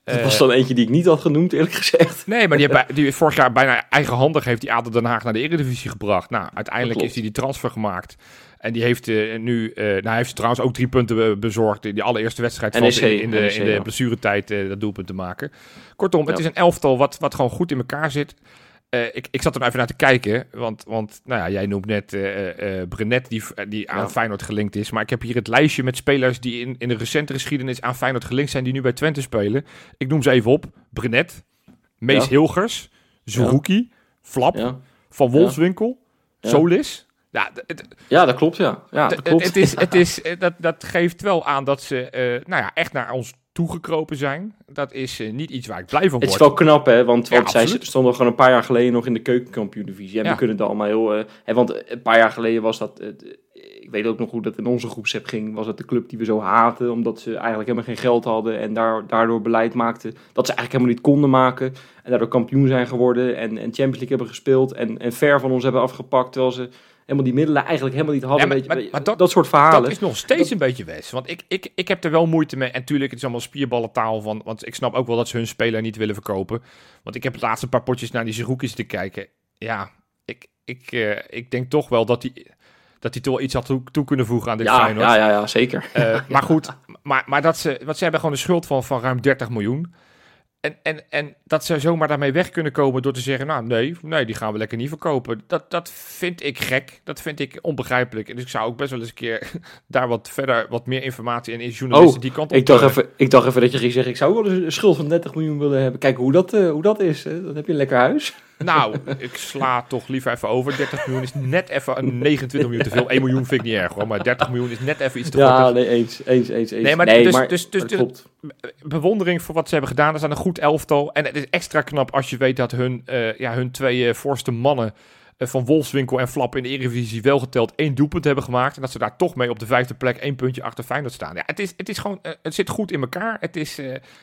Dat Eh, was dan eentje die ik niet had genoemd, eerlijk gezegd. Nee, maar die, heeft die vorig jaar bijna eigenhandig heeft die ADO Den Haag naar de Eredivisie gebracht. Nou, uiteindelijk is hij die transfer gemaakt. En die heeft eh, nu, eh, nou, hij heeft trouwens ook drie punten eh, bezorgd in die allereerste wedstrijd van NEC, in, in de, NEC, in de ja. blessuretijd eh, dat doelpunt te maken. Kortom, het Ja. is een elftal wat, wat gewoon goed in elkaar zit. Eh, ik, ik zat er even naar te kijken, want, want nou ja, jij noemt net Brenet die, die aan Ja. Feyenoord gelinkt is. Maar ik heb hier het lijstje met spelers die in, in de recente geschiedenis aan Feyenoord gelinkt zijn, die nu bij Twente spelen. Ik noem ze even op. Brenet, Mees Ja. Hilgers, Zerouki, Flap, Van Wolfswinkel. Solis. Ja, ja dat klopt, ja. ja dat klopt. het is, het is, dat, dat geeft wel aan dat ze nou ja, echt naar ons toegekropen zijn. Dat is eh, niet iets waar ik blij van Het is word. wel knap, hè? Want, Ja, zij stonden gewoon een paar jaar geleden nog in de keukenkampioen-divisie. En Ja. we kunnen het allemaal heel... eh, hè, want een paar jaar geleden was dat... eh, ik weet ook nog hoe dat in onze groepsep ging. Was het de club die we zo haten. Omdat ze eigenlijk helemaal geen geld hadden. En daar, daardoor beleid maakten dat ze eigenlijk helemaal niet konden maken. En daardoor kampioen zijn geworden. En, en Champions League hebben gespeeld. En, en ver van ons hebben afgepakt. Terwijl ze helemaal die middelen eigenlijk helemaal niet hadden. Ja, maar- weet je, maar- maar dat, dat- soort verhalen. Dat is nog steeds een beetje west. Want ik, ik, ik heb er wel moeite mee. En tuurlijk, het is allemaal spierballentaal. Van, want ik snap ook wel dat ze hun speler niet willen verkopen. Want ik heb het laatste paar potjes naar die Zerouki te kijken. Ja, ik, ik, eh, ik denk toch wel dat hij dat hij toch wel iets had toe, toe kunnen voegen aan dit ja, Feyenoord. ja, ja, ja, zeker. Eh, maar goed, maar, maar dat ze, want ze hebben gewoon een schuld van, van ruim 30 miljoen. En, en, en dat ze zomaar daarmee weg kunnen komen door te zeggen, nou nee, nee, die gaan we lekker niet verkopen. Dat, dat vind ik gek, dat vind ik onbegrijpelijk. En dus ik zou ook best wel eens een keer daar wat verder, wat meer informatie en journalisten Oh, die kant op. Ik dacht, even, ik dacht even dat je ging zeggen, ik zou wel eens een schuld van 30 miljoen willen hebben. Kijk hoe dat, eh, hoe dat is. Hè? Dan heb je een lekker huis. Nou, ik sla toch liever even over. 30 miljoen is net even een 29 miljoen te veel. 1 miljoen vind ik niet erg hoor, maar 30 miljoen is net even iets te Ja, veel. nee, eens, eens, eens, eens. Nee, maar dus- dus- maar dus- dat dus- klopt. bewondering voor wat ze hebben gedaan. Er zijn een goed elftal. En het is extra knap als je weet dat hun, eh, ja, hun twee eh, voorste mannen eh, van Wolfswinkel en Flap in de Eredivisie wel geteld één doelpunt hebben gemaakt. En dat ze daar toch mee op de vijfde plek één puntje achter Feyenoord staan. Ja, het, is, het is gewoon, het zit goed in elkaar. Het is,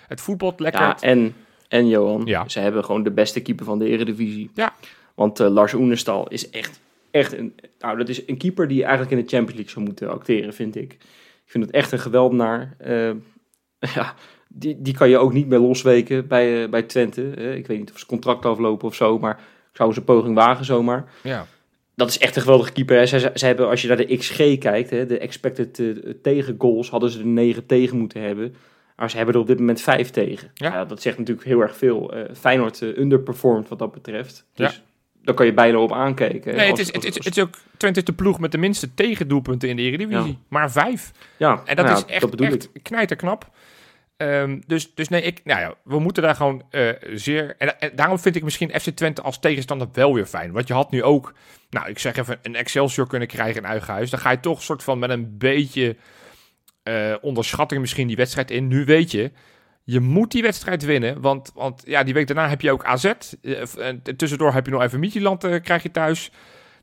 het voetbalt lekker. Ja, en, en Johan, Ja. ze hebben gewoon de beste keeper van de Eredivisie. Ja. Want eh, Lars Oenestal is echt, echt een, nou, dat is een keeper die eigenlijk in de Champions League zou moeten acteren, vind ik. Ik vind het echt een geweldenaar. Eh, ja, die, die kan je ook niet meer losweken bij, eh, bij Twente. Ik weet niet of ze contract aflopen of zo, maar ik zou zijn poging wagen zomaar. ja. Dat is echt een geweldige keeper. Hè. Zij, zij hebben, als je naar de XG kijkt, hè, de expected tegen goals, hadden ze er 9 tegen moeten hebben. Maar ze hebben er op dit moment vijf tegen. Ja. Ja. dat zegt natuurlijk heel erg veel. Eh Feyenoord eh, underperformed wat dat betreft. Ja. Dus daar kan je bijna op aankijken. Nee, het Als- is, het, als- het is ook Twente de ploeg met de minste tegendoelpunten in de Eredivisie. Ja. Maar vijf. ja, En dat nou is ja, echt, dat bedoel echt ik. knijterknap. Ehm, dus, dus nee, ik, nou ja, we moeten daar gewoon eh, zeer... En, en daarom vind ik misschien FC Twente als tegenstander wel weer fijn. Want je had nu ook, nou ik zeg even, een Excelsior kunnen krijgen in eigen huis. Dan ga je toch soort van met een beetje eh, onderschatting misschien die wedstrijd in. Nu weet je, je moet die wedstrijd winnen. Want, want ja, die week daarna heb je ook AZ. Eh, en tussendoor heb je nog even Midtjylland eh, krijg je thuis.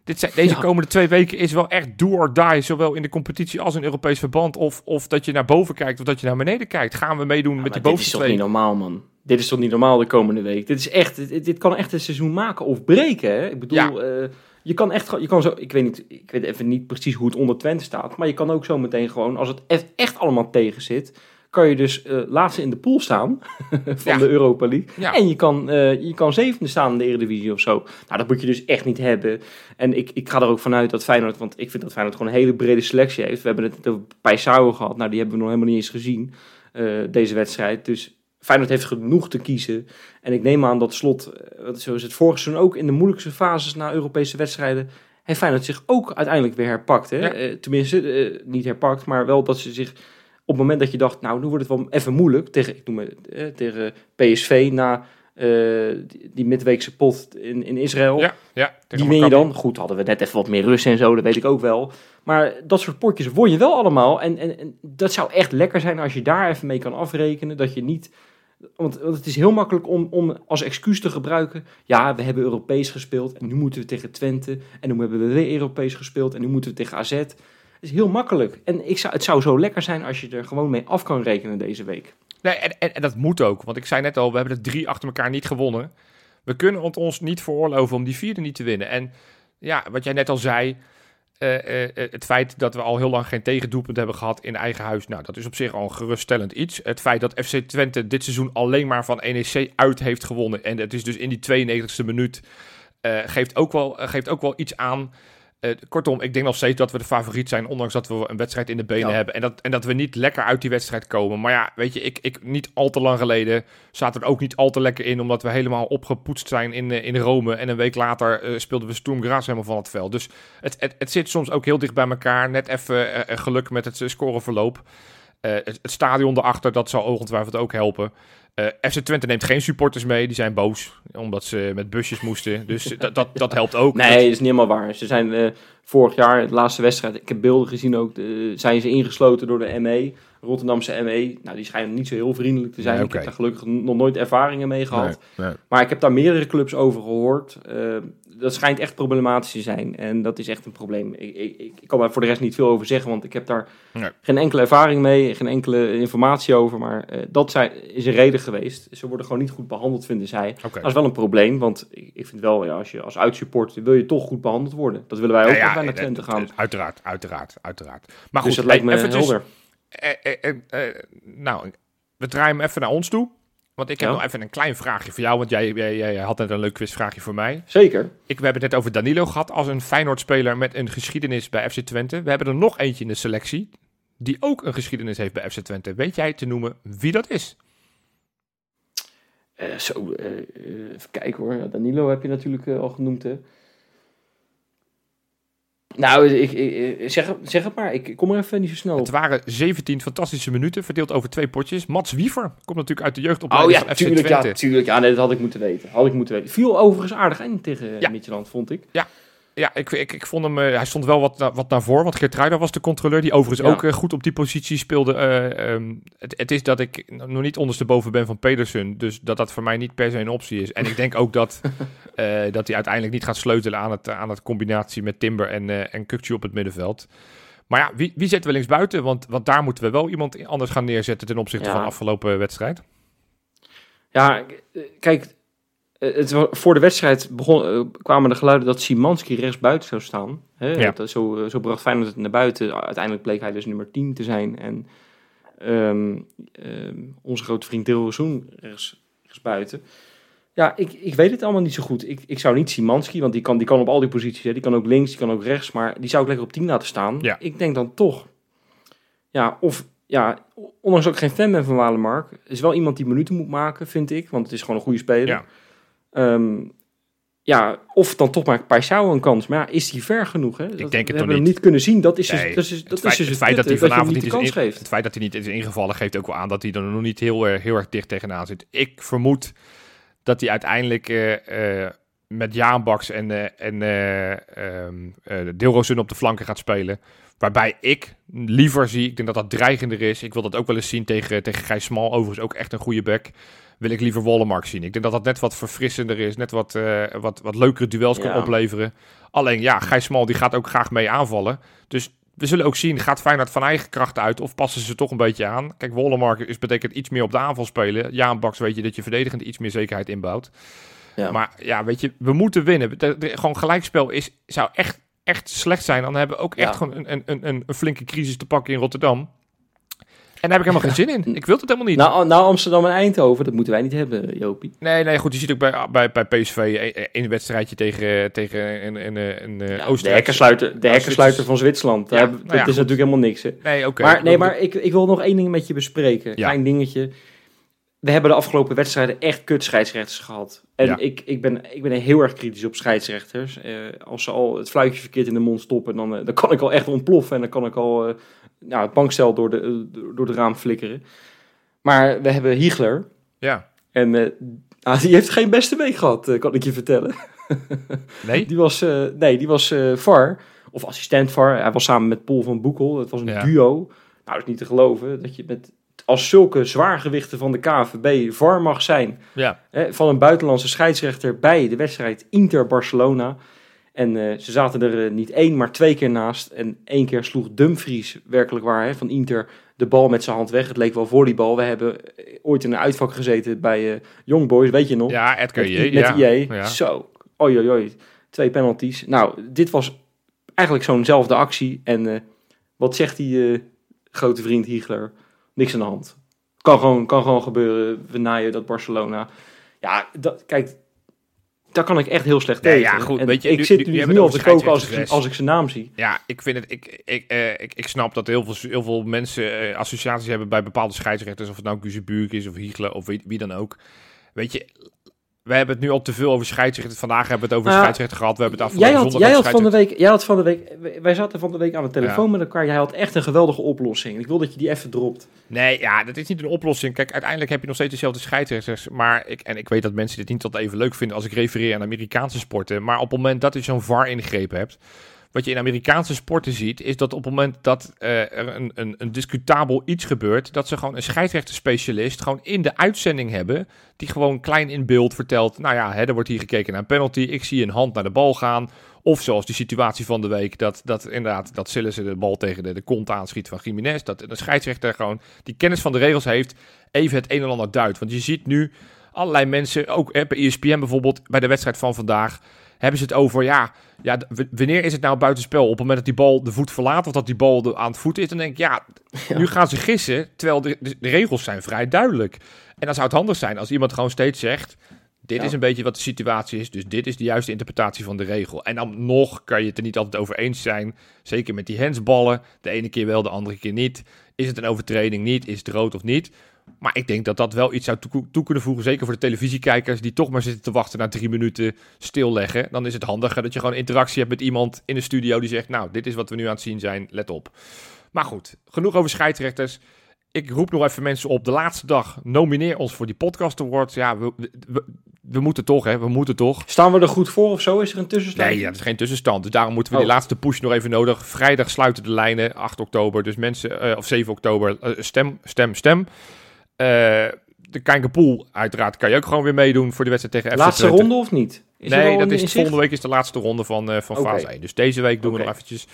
Dit zijn, deze Ja. komende twee weken is wel echt do or die. Zowel in de competitie als in Europees verband. Of, of dat je naar boven kijkt of dat je naar beneden kijkt. Gaan we meedoen Ja, met die dit is bovenste toch niet twee? normaal, man. Dit is toch niet normaal de komende week. Dit is echt, dit, dit kan echt een seizoen maken of breken. Hè? Ik bedoel, eh, je kan echt, je kan zo, ik weet niet, ik weet even niet precies hoe het onder Twente staat, maar je kan ook zo meteen gewoon, als het echt, echt allemaal tegen zit, kan je dus eh laatste in de pool staan van Ja. de Europa League. Ja. En je kan, eh, je kan zevende staan in de Eredivisie of zo. Nou, dat moet je dus echt niet hebben. En ik, ik ga er ook vanuit dat Feyenoord, want ik vind dat Feyenoord gewoon een hele brede selectie heeft. We hebben het over Paisao gehad, nou die hebben we nog helemaal niet eens gezien, eh, deze wedstrijd. Dus Feyenoord heeft genoeg te kiezen. En ik neem aan dat slot, eh, want zo is het vorig seizoen ook in de moeilijkste fases na Europese wedstrijden, heeft Feyenoord zich ook uiteindelijk weer herpakt. Hè? Ja. Eh, tenminste, eh, niet herpakt, maar wel dat ze zich op het moment dat je dacht, nou, nu wordt het wel even moeilijk tegen, ik noem het, eh, tegen PSV na die, midweekse pot in, in Israël. Ja, ja. Die win je dan. Goed, hadden we net even wat meer rust en zo, dat weet ik ook wel. Maar dat soort potjes won je wel allemaal. En, en, en dat zou echt lekker zijn als je daar even mee kan afrekenen. Dat je niet... Want, want het is heel makkelijk om, om als excuus te gebruiken. Ja, we hebben Europees gespeeld en nu moeten we tegen Twente. En nu hebben we weer Europees gespeeld en nu moeten we tegen AZ. Het is heel makkelijk. En ik zou, het zou zo lekker zijn als je er gewoon mee af kan rekenen deze week. Nee, en, en, dat moet ook. Want ik zei net al, we hebben er drie achter elkaar niet gewonnen. We kunnen ons niet veroorloven om die vierde niet te winnen. En ja, wat jij net al zei, eh, eh, het feit dat we al heel lang geen tegendoelpunt hebben gehad in eigen huis, nou, dat is op zich al een geruststellend iets. Het feit dat FC Twente dit seizoen alleen maar van NEC uit heeft gewonnen en het is dus in die 92e minuut, eh, geeft, ook wel, eh, geeft ook wel iets aan. Eh, kortom, ik denk nog steeds dat we de favoriet zijn, ondanks dat we een wedstrijd in de benen Ja. hebben. En dat, en dat we niet lekker uit die wedstrijd komen. Maar ja, weet je, ik, ik, niet al te lang geleden zaten we er ook niet al te lekker in, omdat we helemaal opgepoetst zijn in, eh, in Rome. En een week later eh, speelden we Sturm Graz helemaal van het veld. Dus het, het, het zit soms ook heel dicht bij elkaar. Net even geluk met het scoreverloop. Het, het stadion erachter, dat zal ongetwijfeld ook helpen. Eh, FC Twente neemt geen supporters mee, die zijn boos, omdat ze met busjes moesten. Dus dat, dat, dat helpt ook. Nee, dat is niet helemaal waar. Ze zijn eh, vorig jaar, de laatste wedstrijd, ik heb beelden gezien ook, eh, zijn ze ingesloten door de ME, Rotterdamse ME. Nou, die schijnen niet zo heel vriendelijk te zijn. Nee, Ik heb daar gelukkig nog nooit ervaringen mee gehad. Nee, nee. Maar ik heb daar meerdere clubs over gehoord. Dat schijnt echt problematisch te zijn. En dat is echt een probleem. Ik, ik, ik kan daar voor de rest niet veel over zeggen, want ik heb daar Nee. geen enkele ervaring mee, geen enkele informatie over. Maar eh, dat zijn, is een reden geweest. Ze worden gewoon niet goed behandeld, vinden zij. Dat is wel een probleem, want ik, ik vind wel, ja, als je als uitsupporter wil je toch goed behandeld worden. Dat willen wij ook Ja, ja, wij naar Twente gaan. Uiteraard, uiteraard, uiteraard. Maar goed, dus dat lijkt me helder. Eh, eh, eh, eh, nou, we draaien hem even naar ons toe. Want ik heb Ja. nog even een klein vraagje voor jou. Want jij, jij, jij had net een leuk quizvraagje voor mij. Zeker. Ik, we hebben het net over Danilo gehad als een Feyenoord-speler met een geschiedenis bij FC Twente. We hebben er nog eentje in de selectie die ook een geschiedenis heeft bij FC Twente. Weet jij te noemen wie dat is? Eh, zo, eh, even kijken hoor. Danilo heb je natuurlijk al genoemd, hè. Nou, ik, ik- zeg, het- zeg het maar. Ik kom er even niet zo snel op. Het waren 17 fantastische minuten, verdeeld over twee potjes. Mats Wiever komt natuurlijk uit de Oh jeugdopleiding ja, van FC tuurlijk, Twente. ja, tuurlijk. Ja, nee, dat had ik moeten weten. Had ik moeten weten. Viel overigens aardig in tegen ja. Midtjylland, vond ik. Ja, ik, ik, ik vond hem, eh, hij stond wel wat, na- wat naar voren, want Geertruida was de controleur, die overigens Ja. ook eh, goed op die positie speelde. Eh, ehm, het, het is dat ik nog niet ondersteboven ben van Pedersen, dus dat dat voor mij niet per se een optie is. En ik denk ook dat, dat hij uiteindelijk niet gaat sleutelen aan het, aan het combinatie met Timber en, eh en Kukcu op het middenveld. Maar ja, wie, wie zetten we links buiten? Want, want daar moeten we wel iemand anders gaan neerzetten ten opzichte Ja. van de afgelopen wedstrijd. Ja, kijk. Eh, Het, voor de wedstrijd begon, eh, kwamen de geluiden dat Simanski rechtsbuiten zou staan. Hè? Ja. Dat, zo, eh, zo bracht Feyenoord het naar buiten. Uiteindelijk bleek hij dus nummer 10 te zijn. En ehm, ehm, onze grote vriend Dilrozoen rechts, rechtsbuiten. Ja, ik, ik weet het allemaal niet zo goed. Ik, ik zou niet Simanski, want die kan, die kan op al die posities. Hè. Die kan ook links, die kan ook rechts. Maar die zou ik lekker op 10 laten staan. Ja. Ik denk dan toch. Ja, of ja, ondanks dat ik geen fan ben van Walemark, is wel iemand die minuten moet maken, vind ik. Want het is gewoon een goede speler. Ja. Ehm, ja, of dan toch maar Paisao een kans. Maar ja, is hij ver genoeg? Hè? Dat, denk het we toch hebben hem niet. niet kunnen zien. Dat is dus, Nee, dat is, dat het is dus het feit dat hij vanavond niet de in- kans geeft. het feit dat hij niet is ingevallen geeft ook wel aan dat hij er nog niet heel, erg- heel erg dicht tegenaan zit. Ik vermoed dat hij uiteindelijk eh, eh, met Jaanbaks en, eh en eh ehm, eh, op de flanken gaat spelen. Waarbij ik liever zie, ik denk dat dat dreigender is. Ik wil dat ook wel eens zien tegen, tegen Gijs Smal, overigens ook echt een goede back. Wil ik liever Wollemark zien. Ik denk dat dat net wat verfrissender is, net wat, eh, wat, wat leukere duels kan opleveren. Alleen ja, Gijs Smal die gaat ook graag mee aanvallen. Dus we zullen ook zien, gaat Feyenoord van eigen kracht uit of passen ze toch een beetje aan? Kijk, Wollemark is betekent iets meer op de aanval spelen. Ja, Baks weet je dat je verdedigend iets meer zekerheid inbouwt. Ja. Maar ja, weet je, we moeten winnen. De- de- gewoon gelijkspel is, zou echt, echt slecht zijn. Dan hebben we ook echt Ja. gewoon een, een, een, een flinke crisis te pakken in Rotterdam. En daar heb ik helemaal geen zin in. Ik wil het helemaal niet. Nou, nou, Amsterdam en Eindhoven, dat moeten wij niet hebben, Jopie. Nee, nee, goed. Je ziet ook bij, bij, bij PSV een, een wedstrijdje tegen, tegen een, een, een, Ja, de hekkensluiter, de hekkensluiter van Zwitserland. Ja, nou ja, dat is goed. natuurlijk helemaal niks. Hè. Nee, oké. maar nee, maar ik, ik wil nog één ding met je bespreken. Ja. Klein dingetje. We hebben de afgelopen wedstrijden echt kut scheidsrechters gehad. En ik, ik, ben, ik ben heel erg kritisch op scheidsrechters. Eh, als ze al het fluitje verkeerd in de mond stoppen, dan, eh, dan kan ik al echt ontploffen. En dan kan ik al eh, nou, het bankstel door de, door de raam flikkeren. Maar we hebben Hiegler. Ja. En ah, die heeft geen beste week gehad, eh, kan ik je vertellen. Nee? Die was, eh, nee, die was VAR, of assistent VAR. Hij was samen met Paul van Boekel. Het was een Ja. duo. Nou, dat is niet te geloven dat je met als zulke zwaargewichten van de KVB VAR mag zijn. Ja. Hè, van een buitenlandse scheidsrechter bij de wedstrijd Inter-Barcelona. En eh, ze zaten er eh, niet één, maar twee keer naast. En één keer sloeg Dumfries, werkelijk waar, hè, van Inter, de bal met zijn hand weg. Het leek wel volleybal. We hebben eh, ooit in een uitvak gezeten bij eh Young Boys, weet je nog? Ja, Edgar Met, J. met ja. IE. Ja. Zo, oi, oi, oi. Twee penalties. Nou, dit was eigenlijk zo'nzelfde actie. En wat zegt die grote vriend Hiegler? Niks aan de hand. Kan gewoon, kan gewoon gebeuren. We naaien dat Barcelona. Ja, dat, kijk, daar kan ik echt heel slecht tegen. ja, goed, En weet je, ik nu- zit nu- nu, al te koken als ik, als ik zijn naam zie. Ja, ik vind het. Ik, ik, eh, ik, ik snap dat heel veel, heel veel mensen eh, associaties hebben bij bepaalde scheidsrechters. Of het nou Guzebuurk is of Hiegler of wie, wie dan ook. Weet je, we hebben het nu al te veel over scheidsrechters. Vandaag hebben we het over Nou, scheidsrechter gehad. We hebben het afgelopen Jij had, zondag jij, had van de week, jij had van de week, wij zaten van de week aan de telefoon met elkaar. Jij had echt een geweldige oplossing. Ik wil dat je die even dropt. Nee, ja, dat is niet een oplossing. Kijk, uiteindelijk heb je nog steeds dezelfde scheidsrechters. Maar ik, en ik weet dat mensen dit niet tot even leuk vinden als ik refereer aan Amerikaanse sporten. Maar op het moment dat je zo'n VAR ingrepen hebt. Wat je in Amerikaanse sporten ziet, is dat op het moment dat eh, er een, een, een discutabel iets gebeurt, dat ze gewoon een scheidsrechterspecialist gewoon in de uitzending hebben, die gewoon klein in beeld vertelt, nou ja, hè, er wordt hier gekeken naar een penalty, ik zie een hand naar de bal gaan, of zoals die situatie van de week, dat, dat inderdaad, dat Sillissen de bal tegen de, de kont aanschiet van Jiménez, dat een scheidsrechter gewoon, die kennis van de regels heeft, even het een en ander duidt. Want je ziet nu allerlei mensen, ook hè, bij ESPN bijvoorbeeld, bij de wedstrijd van vandaag, hebben ze het over, ja, ja, wanneer is het nou buitenspel? Op het moment dat die bal de voet verlaat of dat die bal de, aan het voet is, dan denk ik, ja, Ja. nu gaan ze gissen, terwijl de, de, de regels zijn vrij duidelijk. En dan zou het handig zijn als iemand gewoon steeds zegt, dit Ja. is een beetje wat de situatie is, dus dit is de juiste interpretatie van de regel. En dan nog kan je het er niet altijd over eens zijn, zeker met die handsballen, de ene keer wel, de andere keer niet. Is het een overtreding niet? Is het rood of niet? Maar ik denk dat dat wel iets zou toe, kunnen voegen. Zeker voor de televisiekijkers die toch maar zitten te wachten na drie minuten stilleggen. Dan is het handiger dat je gewoon interactie hebt met iemand in de studio die zegt: Nou, dit is wat we nu aan het zien zijn, let op. Maar goed, genoeg over scheidsrechters. Ik roep nog even mensen op. De laatste dag nomineer ons voor die podcast awards. Ja, we, we, moeten toch, hè? We moeten toch. Staan we er goed voor of zo? Is er een tussenstand? Nee, ja, dat is geen tussenstand. Dus daarom moeten we die Oh. laatste push nog even nodig. Vrijdag sluiten de lijnen, 8 oktober. Dus mensen, eh, of 7 oktober, eh, stem, stem, stem. Eh, de Kijkerpool, uiteraard, kan je ook gewoon weer meedoen voor de wedstrijd tegen FC Laatste Twente. ronde of niet? Is nee, dat is volgende week is de laatste ronde van, eh, van fase 1. Dus deze week doen we nog eventjes.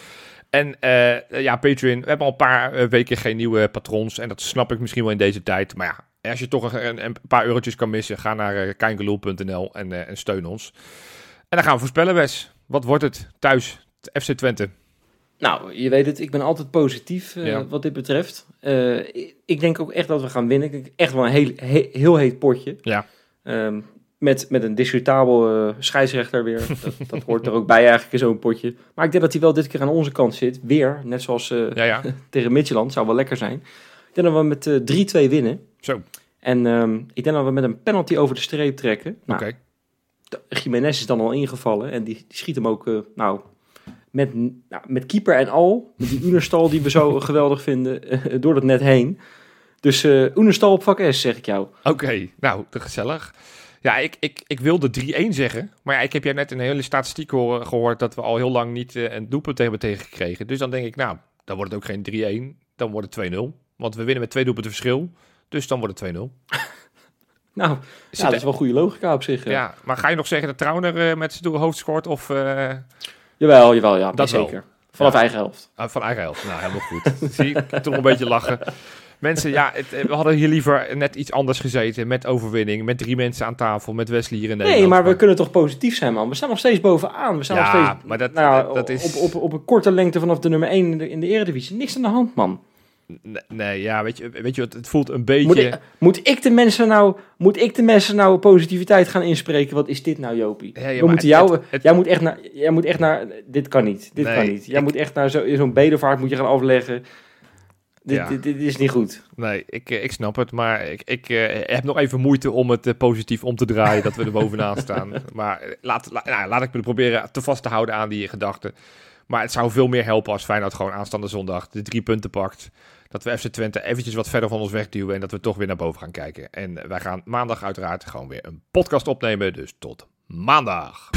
En eh, ja, Patreon. We hebben al een paar weken geen nieuwe patrons. En dat snap ik misschien wel in deze tijd. Maar ja, als je toch een, een, paar eurotjes kan missen, ga naar uh, en, en steun ons. En dan gaan we voorspellen, Wes. Wat wordt het thuis? FC Twente. Nou, je weet het, ik ben altijd positief eh, Ja. wat dit betreft. Eh, ik- ik denk ook echt dat we gaan winnen. Ik echt wel een heel, he- heel heet potje. Ja. Ehm, met, met een discutabel eh, scheidsrechter weer. dat, dat hoort er ook bij eigenlijk in zo'n potje. Maar ik denk dat hij wel dit keer aan onze kant zit. Weer, net zoals Ja, ja. tegen Midtjylland. Zou wel lekker zijn. denk dat we met eh 3-2 winnen. Zo, En ehm, ik denk dat we met een penalty over de streep trekken. Nou, oké. de- Jiménez is dan al ingevallen en die, die schiet hem ook, nou, met, nou, met keeper en al. Met die Unerstal die we zo geweldig vinden, eh, door dat net heen. Dus eh Unerstal op vak S, zeg ik jou. Oké, nou, te gezellig. Ja, ik, ik, ik wilde 3-1 zeggen. Maar ja, ik heb jij net een hele statistiek horen, gehoord dat we al heel lang niet eh, een doelpunt hebben tegengekregen. Dus dan denk ik, nou, dan wordt het ook geen 3-1. Dan wordt het 2-0. Want we winnen met twee doelpunten verschil. Dus dan wordt het 2-0. Nou, Zit ja, dat is wel goede logica op zich. Ja, maar ga je nog zeggen dat Trauner met zijn doel hoofd scoort? Of Jawel, jawel, ja, Dat wel. zeker. Vanaf Ja. eigen helft. ah, van eigen helft? Nou, helemaal goed. Zie, ik toch een beetje lachen. Mensen, ja, het, eh, we hadden hier liever net iets anders gezeten. Met overwinning, met drie mensen aan tafel, met Wesley hier in Nederland. Nee, maar we kunnen toch positief zijn, man. We staan nog steeds bovenaan. We staan nog Ja, steeds maar dat, nou, dat is... op, op, op een korte lengte vanaf de nummer 1 in de, in de Eredivisie. Niks aan de hand, man. Nee, ja, weet je, weet je wat, het voelt een beetje... Moet ik, moet ik de mensen nou, moet ik de mensen nou positiviteit gaan inspreken? Wat is dit nou, Jopie? Ja, ja, We moeten jou, het- het- jij moet echt naar, jij moet echt naar, dit kan niet, dit Nee, kan niet. Jij ik- moet echt naar zo- zo'n bedevaart moet je gaan afleggen. Dit, Ja. dit, dit is niet goed. Nee, ik, eh, ik snap het, maar ik, ik eh, heb nog even moeite om het eh, positief om te draaien, dat we er bovenaan staan. Maar laat, la- nou, laat ik me proberen te vast te houden aan die gedachten. Maar het zou veel meer helpen als Feyenoord gewoon aanstaande zondag de drie punten pakt. Dat we FC Twente eventjes wat verder van ons wegduwen en dat we toch weer naar boven gaan kijken. En wij gaan maandag uiteraard gewoon weer een podcast opnemen, dus tot maandag.